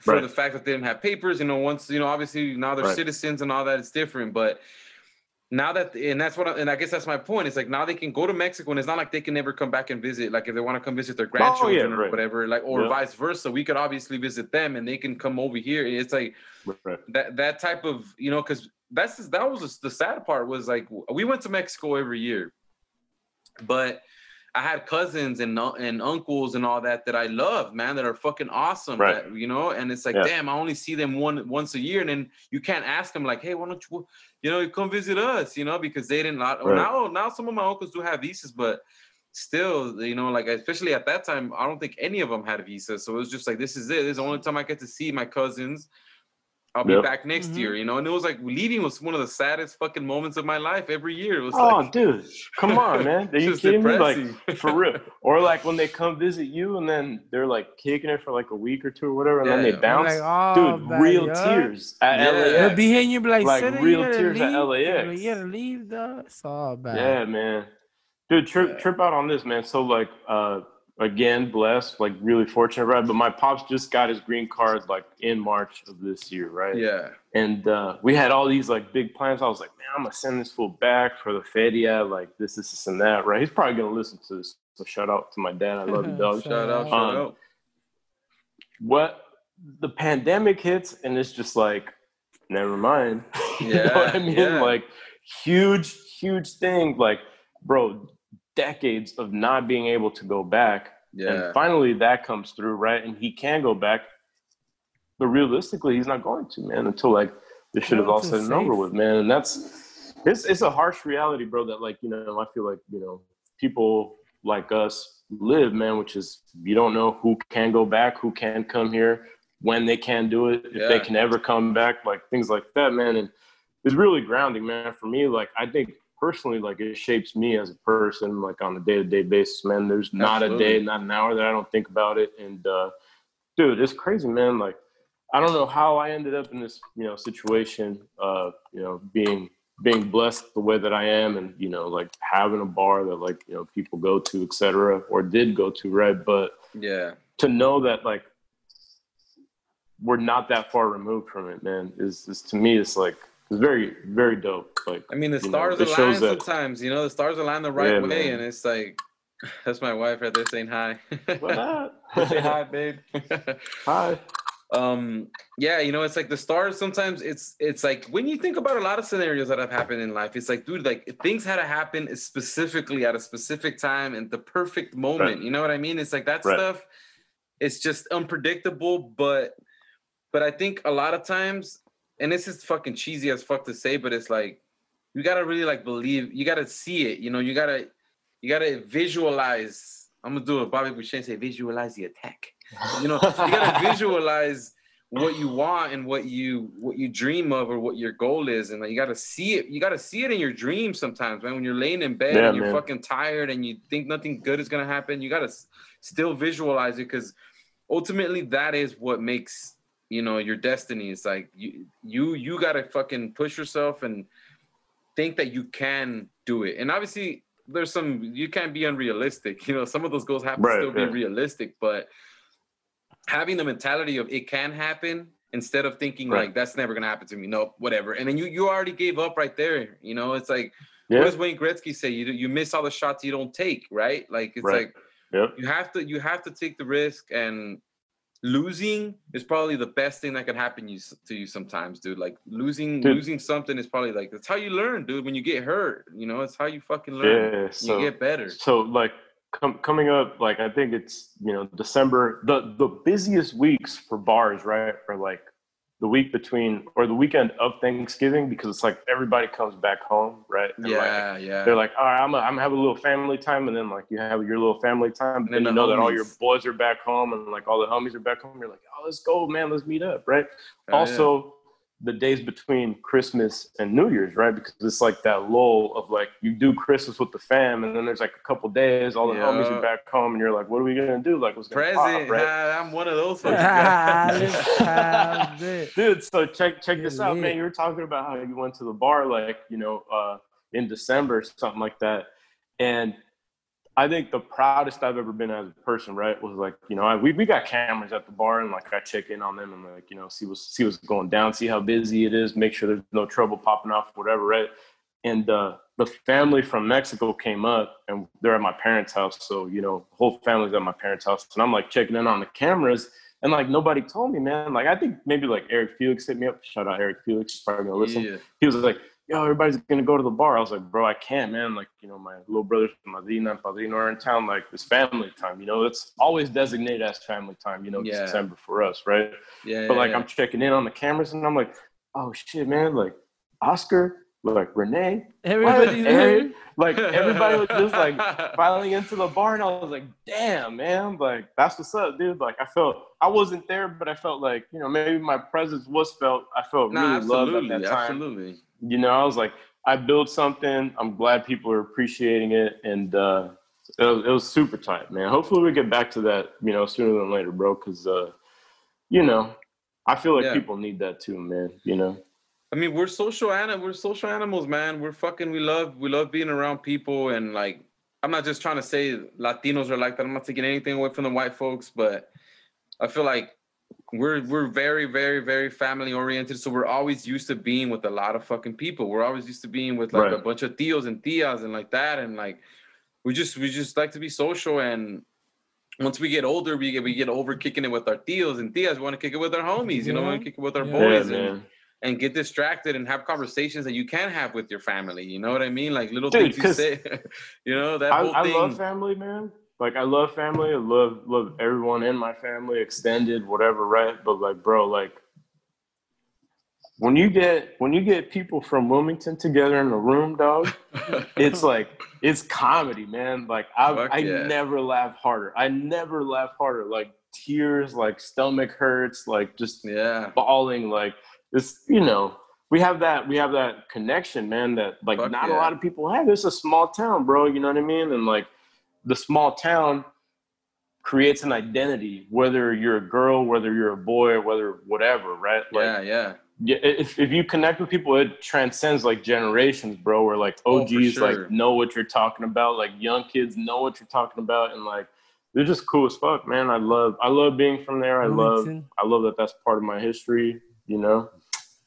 for Right. the fact that they didn't have papers you know once you know obviously now they're Right. citizens and all that it's different but now that and that's what I, and I guess that's my point. It's like now they can go to Mexico and it's not like they can never come back and visit. Like if they want to come visit their oh, grandchildren or Oh, right. whatever, like or Yeah. vice versa, we could obviously visit them and they can come over here. It's like Right. that that type of you know because that's that was the sad part was like we went to Mexico every year, but I had cousins and uh, and uncles and all that that I love, man, that are fucking awesome, Right. that, you know. And it's like, Yeah. damn, I only see them one once a year, and then you can't ask them like, hey, why don't you, you know, come visit us, you know, because they didn't. Lot, oh, Right. Now, now some of my uncles do have visas, but still, you know, like especially at that time, I don't think any of them had visas. So it was just like, this is it. This is the only mm. time I get to see my cousins. I'll be Yep. back next Mhm. year, you know. And it was like leaving was one of the saddest fucking moments of my life every year. It was Oh, like, dude, come [laughs] on, man. Are you just kidding me? Like for real. [laughs] Or like when they come visit you and then they're like kicking it for like a week or two or whatever, and then Yeah. they I'm bounce. Like, oh, Dude, real yeah. tears at Yeah. They'll LAX. be here and you'll like, Like, real you gotta tears at leave. LAX. You gotta leave, though. It's all bad. Yeah, man. Dude, trip Yeah. trip out on this, man. So like uh again, blessed, like really fortunate, right? But my pops just got his green card like in March of this year, right? yeah, And uh we had all these like big plans. I was like, man, I'm gonna send this fool back for the feria, like this, this, this, and that, right? He's probably gonna listen to this. So shout out to my dad. I love you, dog. [laughs] Shout out, out. shout Um, out. what the pandemic hits and it's just like never mind [laughs] you know Yeah, what i mean yeah. like huge huge thing like bro decades of not being able to go back Yeah. And finally that comes through, right? And he can go back. But realistically, he's not going to, man, until like this should have No, all it's said and over with, man. And that's it's it's a harsh reality, bro, that like, you know, I feel like, you know, people like us live, man, which is you don't know who can go back, who can come here, when they can do it, if they can ever come back, like things like that, man. And it's really grounding, man. For me, like I think personally, like it shapes me as a person, like on a day to day basis, man. There's not a day, not an hour that I don't think about it. And uh dude, it's crazy, man. Like I don't know how I ended up in this, you know, situation, uh, you know, being being blessed the way that I am and, you know, like having a bar that like, you know, people go to, etc., or did go to, right? But Yeah. to know that like we're not that far removed from it, man, is, is to me it's like it's very, very dope. Like I mean, the know, stars it align that- sometimes. You know, the stars align the right Yeah, way, man. and it's like [laughs] that's my wife right there saying hi. What not? [laughs] Say hi, babe. [laughs] Hi. um yeah you know it's like the stars sometimes it's it's like when you think about a lot of scenarios that have happened in life it's like dude like things had to happen specifically at a specific time and the perfect moment Right. you know what i mean it's like that Right. stuff it's just unpredictable but but i think a lot of times and this is fucking cheesy as fuck to say but it's like you gotta really like believe you gotta see it you know you gotta you gotta visualize i'm gonna do a bobby Boucher and say visualize the attack you know you gotta [laughs] visualize what you want and what you what you dream of or what your goal is and like, you gotta see it you gotta see it in your dreams sometimes man when you're laying in bed Yeah, and you're man. fucking tired and you think nothing good is gonna happen you gotta s- still visualize it because ultimately that is what makes you know your destiny it's like you you you gotta fucking push yourself and think that you can do it and obviously there's some you can't be unrealistic [laughs] you know some of those goals have to Right, still yeah. be realistic but having the mentality of it can happen instead of thinking Right. like that's never gonna happen to me nope whatever and then you you already gave up right there you know it's like Yeah. what does wayne gretzky say you you miss all the shots you don't take right like it's Right. like Yep. you have to you have to take the risk and losing is probably the best thing that can happen you, to you sometimes dude like losing Dude. losing something is probably like that's how you learn dude when you get hurt you know it's how you fucking learn Yeah. you get better so like com- coming up like i think it's you know december the the busiest weeks for bars right are like the week between or the weekend of thanksgiving because it's like everybody comes back home right? And, like, yeah yeah. they're like all right i'm I'm have a little family time and then like you have your little family time And but then then you know that all your boys are back home and like all the homies are back home you're like oh let's go man let's meet up right? Oh, yeah. also the days between Christmas and New Year's, right? Because it's like that lull of like you do Christmas with the fam, and then there's like a couple days, all the homies Yeah. are back home, and you're like, what are we gonna do? Like, what's gonna present pop, right? i'm one of those fucking guys. Let's have it. Dude, so check check this out, man. You were talking about how you went to the bar, like you know, uh, in December, something like that, and I think the proudest I've ever been as a person, right, was like, you know, I, we, we got cameras at the bar and like I check in on them and like, you know, see what's see what's going down, see how busy it is, make sure there's no trouble popping off, whatever, right? And uh, the family from Mexico came up and they're at my parents' house, so you know, the whole family's at my parents' house, and I'm like checking in on the cameras. And like nobody told me, man. Like I think maybe like Eric Felix hit me up. Shout out Eric Felix. Probably gonna listen Yeah. he was like, yo, everybody's gonna go to the bar. I was like, bro, I can't, man. Like, you know, my little brothers, Madrina and Padrino are in town. Like, it's family time. You know, it's always designated as family time. You know, Yeah. December for us, right? yeah But like, yeah. I'm checking in on the cameras, and I'm like, oh shit, man. Like, Oscar, like Renee, Everybody's What? like everybody was just like [laughs] filing into the bar, and I was like, damn, man. Like, that's what's up, dude. Like, I felt I wasn't there, but I felt like, you know, maybe my presence was felt. I felt Nah, really loved absolutely, at that time absolutely. You know, I was like, I built something. I'm glad people are appreciating it, and uh, it, was, it was super tight, man. Hopefully, we get back to that, you know, sooner than later, bro. Because, uh, you know, I feel like Yeah. people need that too, man. You know, I mean, we're social anim- we're social animals, man. We're fucking we love we love being around people and like I'm not just trying to say Latinos are like that. I'm not taking anything away from the white folks, but I feel like we're we're very, very, very family oriented. So we're always used to being with a lot of fucking people. We're always used to being with like a bunch of tios and tias and like that. And like we just we just like to be social and once we get older, we get we get over kicking it with our tios and tias. We want to kick it with our homies, you know, we want to kick it with our Yeah. boys. yeah, and, and get distracted and have conversations that you can't have with your family. You know what I mean? Like little Dude, things you say. [laughs] you know that I, whole I thing. love family, man. Like I love family. I love love everyone in my family, extended, whatever, right? But like, bro, like when you get when you get people from Wilmington together in a room, dog, [laughs] it's like it's comedy, man. Like I I yeah. never laugh harder. I never laugh harder. Like tears, like stomach hurts, like just yeah, bawling, like this, you know. We have that we have that connection, man, that like Fuck not yeah. a lot of people have. It's a small town, bro, you know what I mean? And like the small town creates an identity, whether you're a girl, whether you're a boy, or whether whatever, right? Like, yeah, yeah yeah, if, if you connect with people, it transcends like generations, bro. Where like OGs oh, sure. like know what you're talking about, like young kids know what you're talking about, and like they're just cool as fuck, man. I love I love being from there. I love I love that that's part of my history. You know,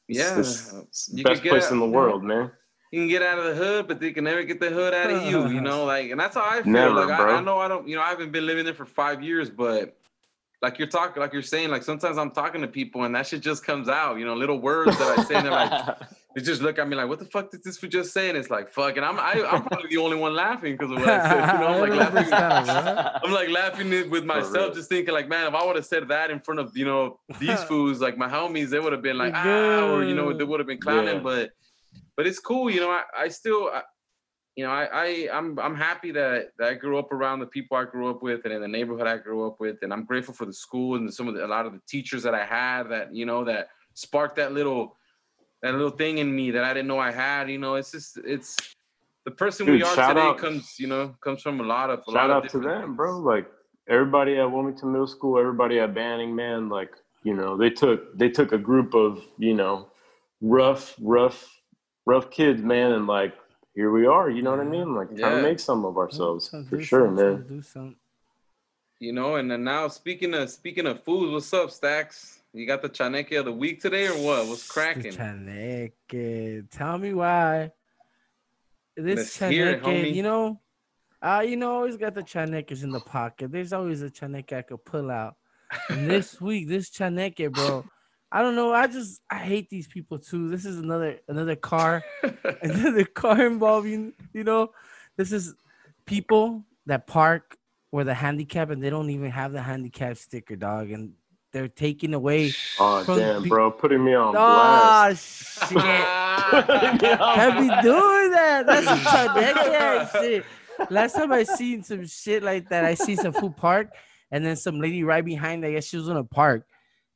yeah, it's, it's best place out, in the world, man. You can get out of the hood, but they can never get the hood out of you. You [laughs] know, like, and that's how I feel. Never, like, I, I know I don't. You know, I haven't been living there for five years, but like you're talking, like you're saying, like sometimes I'm talking to people and that shit just comes out, you know, little words that I say, and they're like, [laughs] they just look at me like, "What the fuck did this for just saying?" It's like, "Fuck," and I'm I, am i am probably the only one laughing because of what I said. You know, I'm like [laughs] laughing. I'm like laughing with myself, just thinking like, man, if I would have said that in front of you know these fools, like my homies, they would have been like, ah, or you know, they would have been clowning. Yeah. But but it's cool, you know. I I still. I, you know, I, I I'm I'm happy that, that I grew up around the people I grew up with and in the neighborhood I grew up with, and I'm grateful for the school and some of the, a lot of the teachers that I had that you know that sparked that little that little thing in me that I didn't know I had. You know, it's just it's the person Dude, we are today out, comes you know comes from a lot of a shout lot out to them, bro. Like everybody at Wilmington Middle School, everybody at Banning, man. Like you know, they took they took a group of you know rough rough rough kids, man, and like here we are. You know what I mean? Like trying to make some of ourselves for sure, man. Do something. You know, and then now speaking of speaking of food, what's up, Stacks? You got the chaneque of the week today or what? What's cracking? Chaneque. Tell me why. This chaneque, you know, uh, you know, always got the chaneques in the pocket. There's always a chaneque I could pull out. And this [laughs] week, this chaneque, bro, I don't know. I just I hate these people too. This is another another car, [laughs] another car involving. You know, this is people that park where the handicap and they don't even have the handicap sticker, dog, and they're taking away. Oh damn, pe- bro, putting me on oh, blast. shit! [laughs] Can't be doing that. That's some [laughs] shit. Last time I seen some shit like that, I see some food park, and then some lady right behind. I guess she was in a park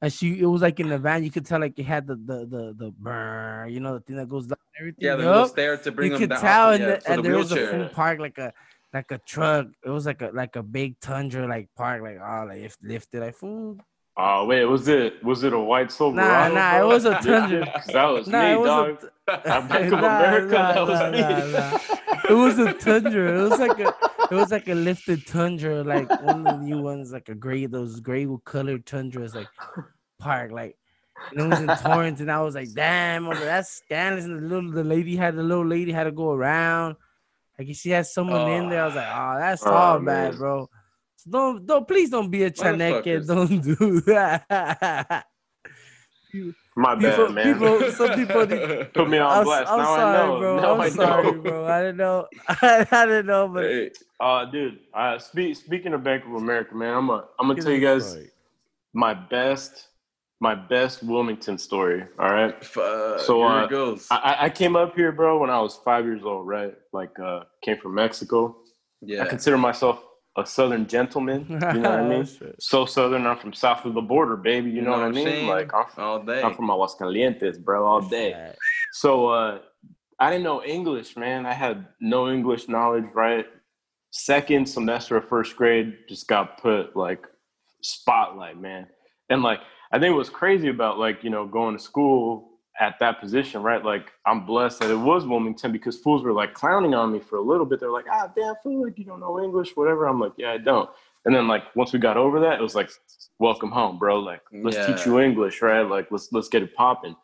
and she it was like in the van. You could tell like it had the the the the burr, you know, the thing that goes down. Everything. Yeah, the little stair to bring you them could tell, and, the, and the there was a full park like a like a truck. It was like a like a big tundra like park, like oh like if lifted like food. Oh wait, was it was it a white Silverado? Nah, nah, bro? it was a [laughs] tundra. that was nah, me, was dog. A, Bank of [laughs] nah, America, nah, that was nah, me. Nah, it was a tundra. It was like a it was like a lifted tundra, like one of the new ones, like a gray those gray colored tundras, like park, like and it was in [laughs] Torrance, and I was like, damn, was like, that's scandalous. And the little the lady had the little lady had to go around. Like she had someone in there. I was like, oh, that's oh, all man. bad, bro. So don't don't please don't be a chaneque. [laughs] Don't do that. My bad, people, man. People, some [laughs] people put me on blast. I'm, now sorry, I know. bro. Now I'm I sorry, bro. I didn't know. I, didn't know, but hey, uh, dude. Uh, speak, speaking of Bank of America, man, I'm a, I'm gonna tell you guys my best my best Wilmington story. All right. Uh, so uh, goes. I, I came up here, bro, when I was five years old. Right, like uh, came from Mexico. Yeah. I consider myself a Southern gentleman. You know what I [laughs] mean? so Southern. I'm from south of the border, baby. You, you know, know, what I mean? Saying? Like I'm from, all day. I'm from Aguascalientes, bro, all day. So uh, I didn't know English, man. I had no English knowledge. Right. Second semester of first grade, just got put like spotlight, man, and like I think what's crazy about like, you know, going to school at that position, right? Like I'm blessed that it was Wilmington because fools were like clowning on me for a little bit. They're like, ah, damn fool, like you don't know English, whatever. I'm like, yeah, I don't. And then like once we got over that, it was like, welcome home, bro. Like let's yeah. teach you English, right? Like let's let's get it popping.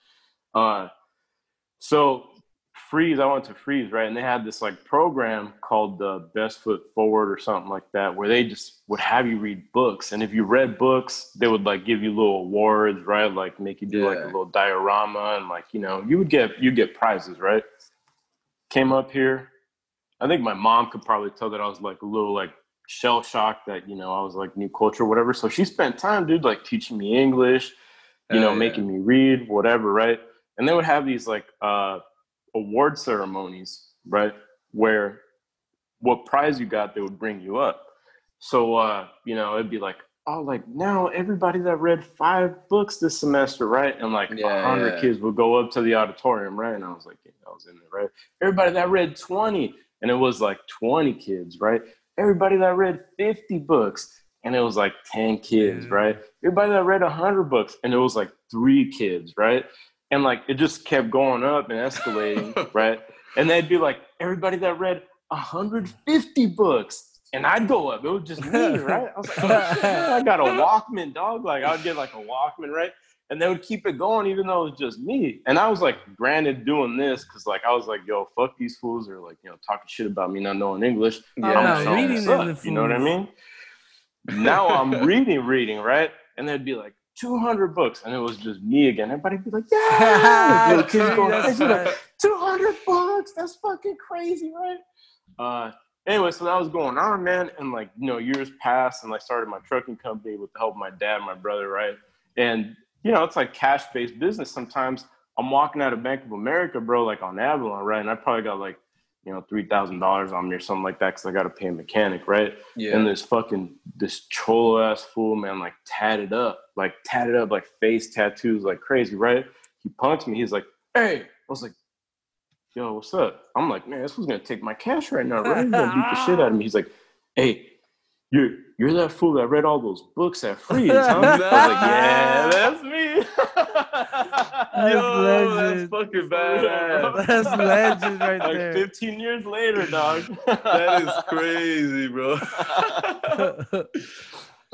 Uh, so Fries, I went to Fries, right? And they had this like program called the Best Foot Forward or something like that, where they just would have you read books. And if you read books, they would like give you little awards, right? Like make you do yeah. like a little diorama and like, you know, you would get you get prizes, right? Came up here. I think my mom could probably tell that I was like a little like shell shocked that you know I was like new culture, whatever. So she spent time, dude, like teaching me English, you know, yeah. making me read, whatever, right? And they would have these like uh, award ceremonies, right, where what prize you got, they would bring you up. So uh, you know, it'd be like, oh, like now everybody that read five books this semester, right? And like a Yeah, hundred yeah. kids would go up to the auditorium, right? And I was like, yeah, I was in there, right? Everybody that read 20, and it was like 20 kids, right? Everybody that read 50 books, and it was like 10 kids, Yeah. right? Everybody that read 100 books, and it was like three kids, right? And like it just kept going up and escalating, [laughs] right? And they'd be like, everybody that read 150 books, and I'd go up. It was just me, [laughs] right? I was like, oh, shit, man, I got a [laughs] Walkman, dog. Like I would get like a Walkman, right? And they would keep it going even though it was just me. And I was like, granted, doing this because like I was like, yo, fuck these fools, or like you know talking shit about me not knowing English. Yeah, I'm not reading up, You know what I mean? Now I'm reading, reading, right? And they'd be like 200 books, and it was just me again. Everybody'd be like, yeah, [laughs] little kids going crazy, like, 200 bucks. That's fucking crazy, right? Uh, anyway, so that was going on, man. And like, you know, years passed and I started my trucking company with the help of my dad, and my brother, right? And, you know, it's like cash based business. Sometimes I'm walking out of Bank of America, bro, like on Avalon, right? And I probably got like, you know, $3,000 on me or something like that because I got to pay a mechanic, right? Yeah. And this fucking, this cholo ass fool, man, like tatted up, like tatted up, like face tattoos, like crazy, right? He punked me. He's like, hey, I was like, yo, what's up? I'm like, man, this was gonna take my cash right now, right? He's gonna beat the shit out of me. He's like, hey, you're you're that fool that read all those books at Fries, huh? I was like, yeah, that's me. [laughs] [laughs] Yo, legend. that's fucking badass. That's [laughs] legend right like there. 15 years later, [laughs] dog. that is crazy, bro.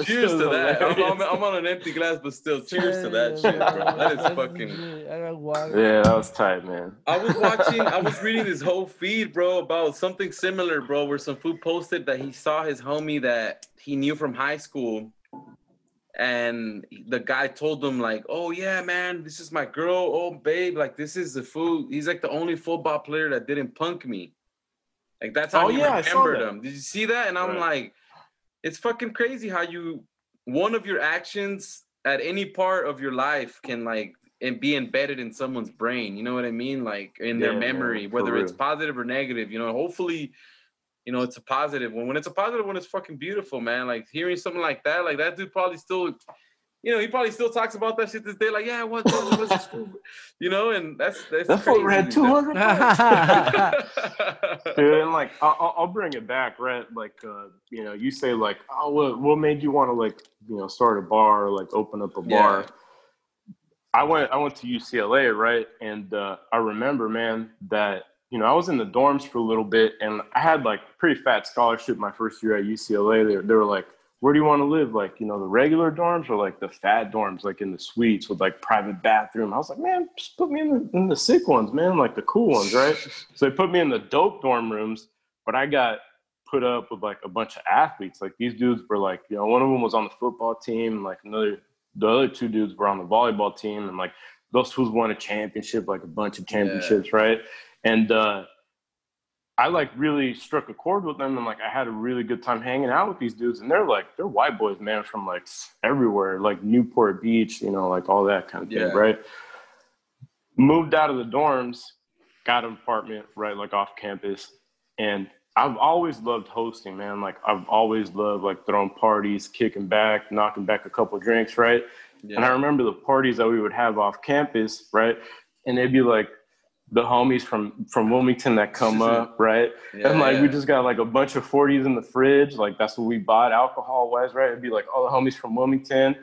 cheers to that. I'm, I'm, I'm on an empty glass, but still, cheers to that shit, bro. That is fucking. legit. I got water. Yeah, that was tight, man. I was watching, I was reading this whole feed, bro, about something similar, bro, where some food posted that he saw his homie that he knew from high school. And the guy told him, like, oh, yeah, man, this is my girl. Oh, babe, like, this is the food. He's like the only football player that didn't punk me. Like, that's how Oh, he yeah, I remembered him. Did you see that? And I'm Right. like, it's fucking crazy how you, one of your actions at any part of your life can, like, and be embedded in someone's brain. You know what I mean? Like in their Yeah, man, memory, whether it's positive or negative. You know, hopefully, you know, it's a positive one. When it's a positive one, it's fucking beautiful, man. Like hearing something like that, like that dude probably still, you know, he probably still talks about that shit this day. Like, yeah, what, what was this food? [laughs] You know, and that's that's That fool read 200 [laughs] Dude, and like I'll, I'll- I'll bring it back, right? Like uh, you know, you say like, oh, what, what made you want to like you know start a bar or like open up a Yeah. bar? I went I went to UCLA, right? And uh, I remember, man, that you know I was in the dorms for a little bit, and I had like pretty fat scholarship my first year at UCLA. They, they were like, where do you want to live? Like you know the regular dorms or like the fat dorms, like in the suites with like private bathroom. I was like, man, just put me in the, in the sick ones, man, like the cool ones, right? So they put me in the dope dorm rooms, but I got put up with like a bunch of athletes. Like these dudes were like, you know, one of them was on the football team, like another, the other two dudes were on the volleyball team, and like those fools won a championship, like a bunch of championships, right? And uh, I like really struck a chord with them, and like I had a really good time hanging out with these dudes, and they're like they're white boys, man, from like everywhere, like Newport Beach, you know, like all that kind of Yeah. thing, right? Moved out of the dorms, got an apartment right like off campus, and I've always loved hosting, man. Like I've always loved like throwing parties, kicking back, knocking back a couple drinks, right? Yeah. And I remember the parties that we would have off campus, right? And they'd be like the homies from from Wilmington that come [laughs] up, right? Yeah, and like we just got like a bunch of 40s in the fridge. Like that's what we bought alcohol wise, right? It'd be like all the homies from Wilmington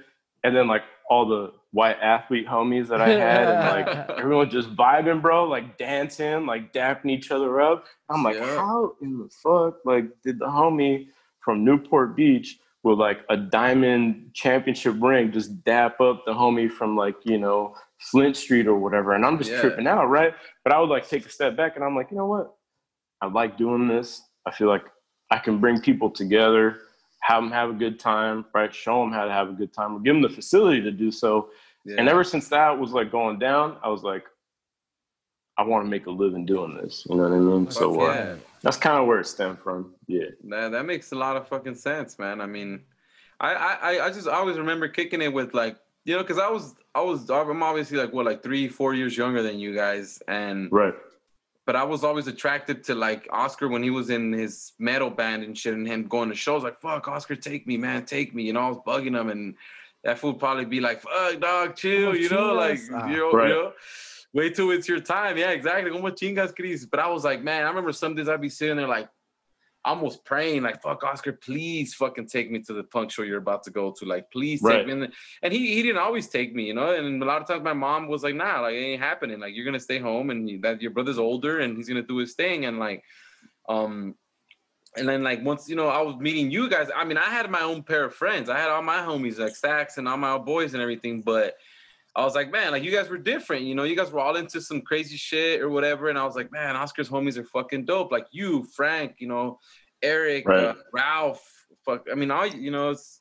and then like all the white athlete homies that I [laughs] had and like everyone just vibing, bro, like dancing, like dapping each other up. I'm like, Yeah. how in the fuck like did the homie from Newport Beach with like a diamond championship ring just dap up the homie from like, you know, Flint Street or whatever. And I'm just Yeah. tripping out, right? But I would like take a step back and I'm like, you know what? I like doing this. I feel like I can bring people together, have them have a good time, right? Show them how to have a good time, or give them the facility to do so. Yeah. And ever since that was like going down, I was like, I want to make a living doing this. You know what I mean? Fuck so uh, yeah. that's kind of where it stemmed from. Yeah. That that makes a lot of fucking sense, man. I mean, I I I just always remember kicking it with like you know because I was I was I'm obviously like what like three four years younger than you guys and Right. but I was always attracted to like Oscar when he was in his metal band and shit and him going to shows like fuck Oscar take me man take me you know I was bugging him and that fool would probably be like fuck dog chill Como you know like chingas? Ah. you know, Right. you know wait till it's your time yeah exactly como chingas Chris but I was like man I remember some days I'd be sitting there like almost praying like fuck Oscar please fucking take me to the punk show you're about to go to like please take Right. me. And, and he he didn't always take me you know? And a lot of times my mom was like nah like it ain't happening. Like you're gonna stay home and you, that your brother's older and he's gonna do his thing. And like um and then like once you know I was meeting you guys I mean I had my own pair of friends. I had all my homies like Stacks and all my boys and everything but I was like, man, like you guys were different, you know, you guys were all into some crazy shit or whatever. And I was like, man, Oscar's homies are fucking dope. Like you, Frank, you know, Eric, Right. uh, Ralph, fuck. I mean, all you know, it's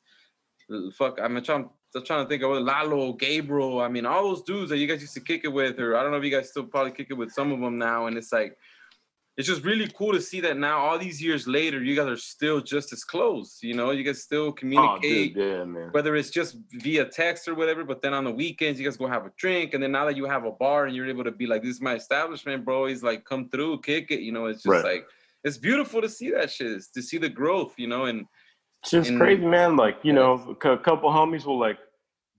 fuck. I'm trying, I'm trying to think of Lalo, Gabriel. I mean, all those dudes that you guys used to kick it with, or I don't know if you guys still probably kick it with some of them now. And it's like, it's just really cool to see that now, all these years later, you guys are still just as close. You know, you guys still Oh, communicate dude, yeah, man. whether it's just via text or whatever, but then on the weekends you guys go have a drink, and then now that you have a bar and you're able to be like, "This is my establishment, bro," he's like, "Come through, kick it," you know. It's just Right. like it's beautiful to see that shit, to see the growth, you know, and It's just And- crazy, man. Like, you know, a couple homies will like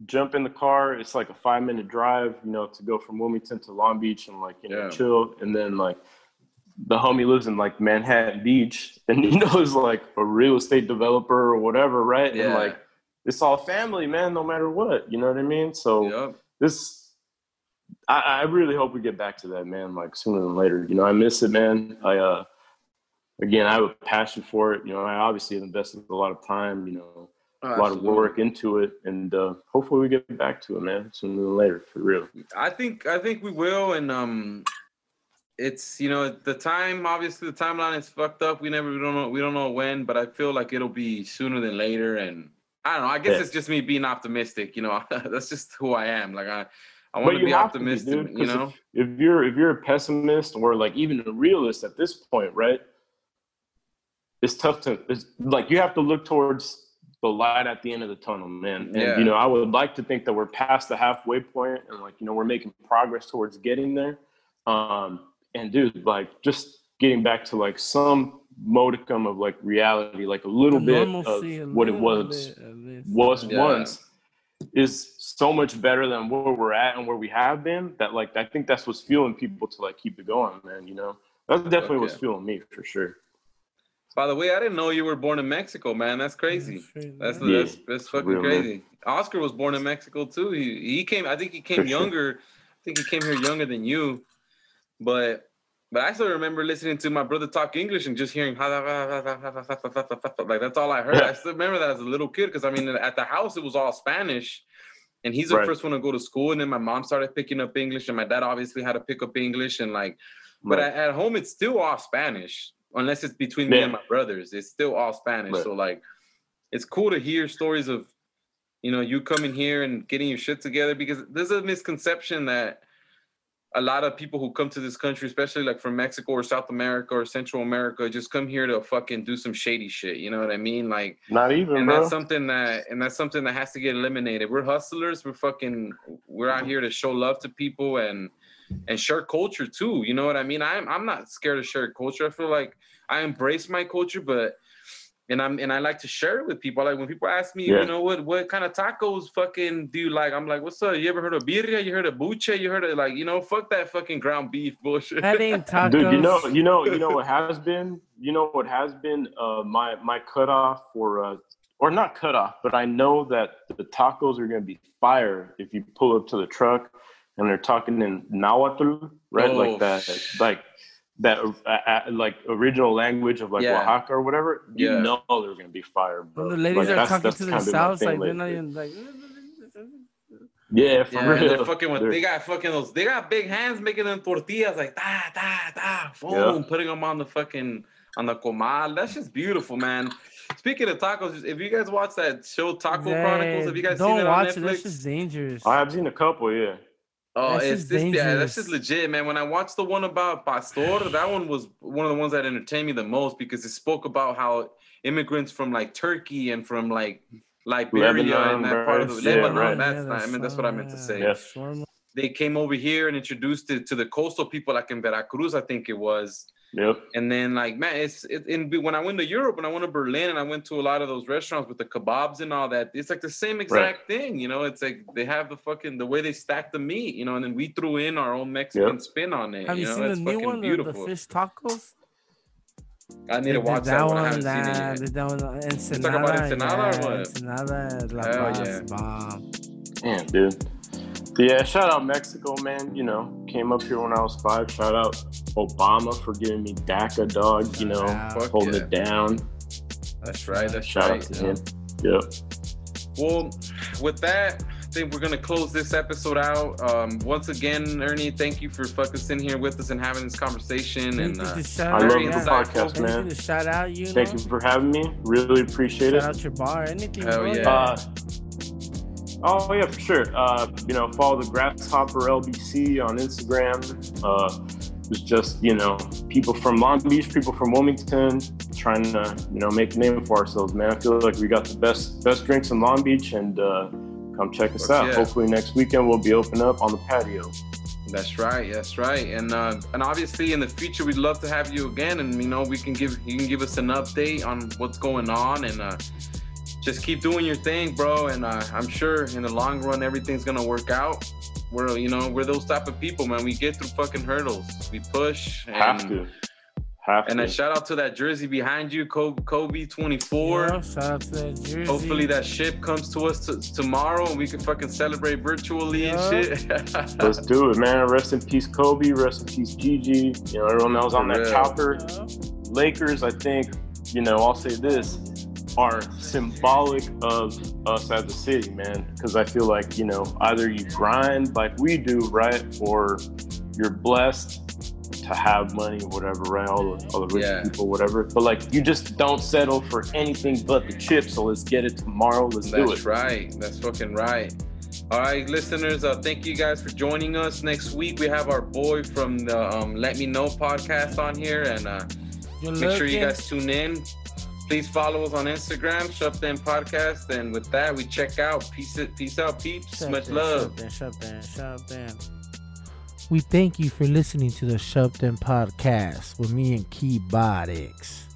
jump in the car. It's like a five minute drive, you know, to go from Wilmington to Long Beach and like, you know, Yeah. chill. And then like the homie lives in like Manhattan Beach [laughs] and you know is like a real estate developer or whatever, right? And like it's all family, man, no matter what. You know what I mean? So yep. this I, I really hope we get back to that, man, like sooner than later. You know, I miss it, man. I uh again I have a passion for it. You know, I obviously have invested a lot of time, you know, Oh, a lot of work into it and uh hopefully we get back to it, man, sooner than later, for real. I think I think we will, and um, it's you know the time. Obviously, the timeline is fucked up. We never we don't know we don't know when, but I feel like it'll be sooner than later. And I don't know. I guess Yeah. it's just me being optimistic. You know, [laughs] that's just who I am. Like I, I want to be have to optimistic. dude, you know. If, if you're if you're a pessimist or like even a realist at this point, right? It's tough to it's like you have to look towards the light at the end of the tunnel, man. And Yeah. you know, I would like to think that we're past the halfway point and like, you know, we're making progress towards getting there. Um and dude, like just getting back to like some modicum of like reality, like a little The bit normalcy, a of what it was bit at least. was Yeah. once is so much better than where we're at and where we have been that like I think that's what's fueling people to like keep it going, man. You know, that's definitely what's fueling me for sure. By the way, I didn't know you were born in Mexico, man. That's crazy. Straight That's. Yeah, that's that's fucking real, man. crazy. Oscar was born in Mexico too. He he came. I think he came younger. I think he came here younger than you, but but I still remember listening to my brother talk English and just hearing like that's all I heard. I still remember that as a little kid because I mean at the house it was all Spanish, and he's the Right. first one to go to school, and then my mom started picking up English, and my dad obviously had to pick up English, and like but Right. at, home it's still all Spanish unless it's between me Yeah. and my brothers. It's still all Spanish. Right. So like, it's cool to hear stories of, you know, you coming here and getting your shit together because there's a misconception that a lot of people who come to this country, especially like from Mexico or South America or Central America, just come here to fucking do some shady shit. You know what I mean? Like, Not even, and bro. that's something that and that's something that has to get eliminated we're hustlers we're fucking we're out here to show love to people and and share culture too you know what i mean i'm i'm not scared to share culture i feel like i embrace my culture but and i'm and i like to share it with people like when people ask me Yeah. you know what what kind of tacos fucking do you like i'm like what's up you ever heard of birria you heard of buche you heard of like you know fuck that fucking ground beef bullshit That ain't tacos. [laughs] Dude, you know, you know, you know what has been, you know what has been uh, my my cutoff for, uh, or not cutoff, but I know that the tacos are gonna be fire if you pull up to the truck and they're talking in Nahuatl, right? Oh, like that, like that, uh, uh, like original language of like Yeah. Oaxaca or whatever. You Yeah. know they're gonna be fire, bro. When the ladies Like, are that's- talking that's to the kind of south, like they're not even like. Yeah, for Yeah, real. they're fucking with, They're- they got fucking those, they got big hands making them tortillas like da da da, boom, Yeah. putting them on the fucking on the comal. That's just beautiful, man. Speaking of tacos, if you guys watch that show Taco Chronicles, have you guys don't seen it watch on it. That's Netflix? just dangerous. I have seen a couple, yeah. Oh, That's it's just this. Yeah, that's just legit, man. When I watched the one about Pastor, that one was one of the ones that entertained me the most because it spoke about how immigrants from like Turkey and from like Liberia Lebanon, and that part of the right? Yeah, Lebanon. right. That's Yeah, not. I mean, that's what I meant to say. Yeah. They came over here and introduced it to the coastal people, like in Veracruz, I think it was. Yep. And then like man, it's it, in when I went to Europe and I went to Berlin and I went to a lot of those restaurants with the kebabs and all that. It's like the same exact thing, you know. It's like they have the fucking the way they stack the meat, you know, and then we threw in our own Mexican Yep. spin on it. Have you know, seen the it's new fucking one, the, the beautiful. fish tacos? I need They to watch that, one. I haven't that, seen it they yet. did that one, uh, Ensenada. talking about Ensenada or yeah, what? Ensenada, La Hell Paz, yeah. bomb. Damn, dude. Yeah, shout out Mexico, man. You know, came up here when I was five. Shout out Obama for giving me DACA, dog. You know, Shout out. Holding yeah. it down. That's right. That's Shout right. out to him. Yep. Well, with that, I think we're gonna close this episode out. Um, once again, Ernie, thank you for fucking sitting here with us and having this conversation. And uh, I love the yeah. podcast, man. Anything to shout out? You Thank know? you for having me. Really appreciate Shout it. out your bar, anything. Hell yeah. Uh, oh yeah, for sure. Uh, you know, follow the Grasshopper LBC on Instagram. Uh, it's just you know people from Long Beach, people from Wilmington, trying to you know make a name for ourselves, man. I feel like we got the best best drinks in Long Beach, and uh, come check us out. yeah. Hopefully next weekend we'll be open up on the patio. That's right. That's right. And uh, and obviously in the future we'd love to have you again, and you know we can give you can give us an update on what's going on, and uh, just keep doing your thing, bro. And uh, I'm sure in the long run everything's gonna work out. We're you know we're those type of people, man. We get through fucking hurdles. We push. And, Have to, have And to. a shout out to that jersey behind you, Kobe, Kobe 24. Yo, shout out to that jersey. Hopefully that ship comes to us t- tomorrow and we can fucking celebrate virtually Yeah. and shit. [laughs] Let's do it, man. Rest in peace, Kobe. Rest in peace, Gigi. You know, everyone else on that real. chopper. Yo. Lakers, I think, you know, I'll say this, are symbolic of us as a city, man. Because I feel like, you know, either you grind like we do, right? Or you're blessed to have money, or whatever, right? All the, all the rich Yeah. people, whatever. But like, you just don't settle for anything but the chip. So let's get it tomorrow. Let's do it. That's right. That's fucking right. All right, listeners, uh, thank you guys for joining us. Next week, we have our boy from the um, Let Me Know podcast on here. And uh, make sure you guys tune in. Please follow us on Instagram, Shut Podcast. And with that, we check out. Peace, peace out, peeps. Shut Much love. Shut down, shut shut. We thank you for listening to the Shut podcast with me and Key Bodics.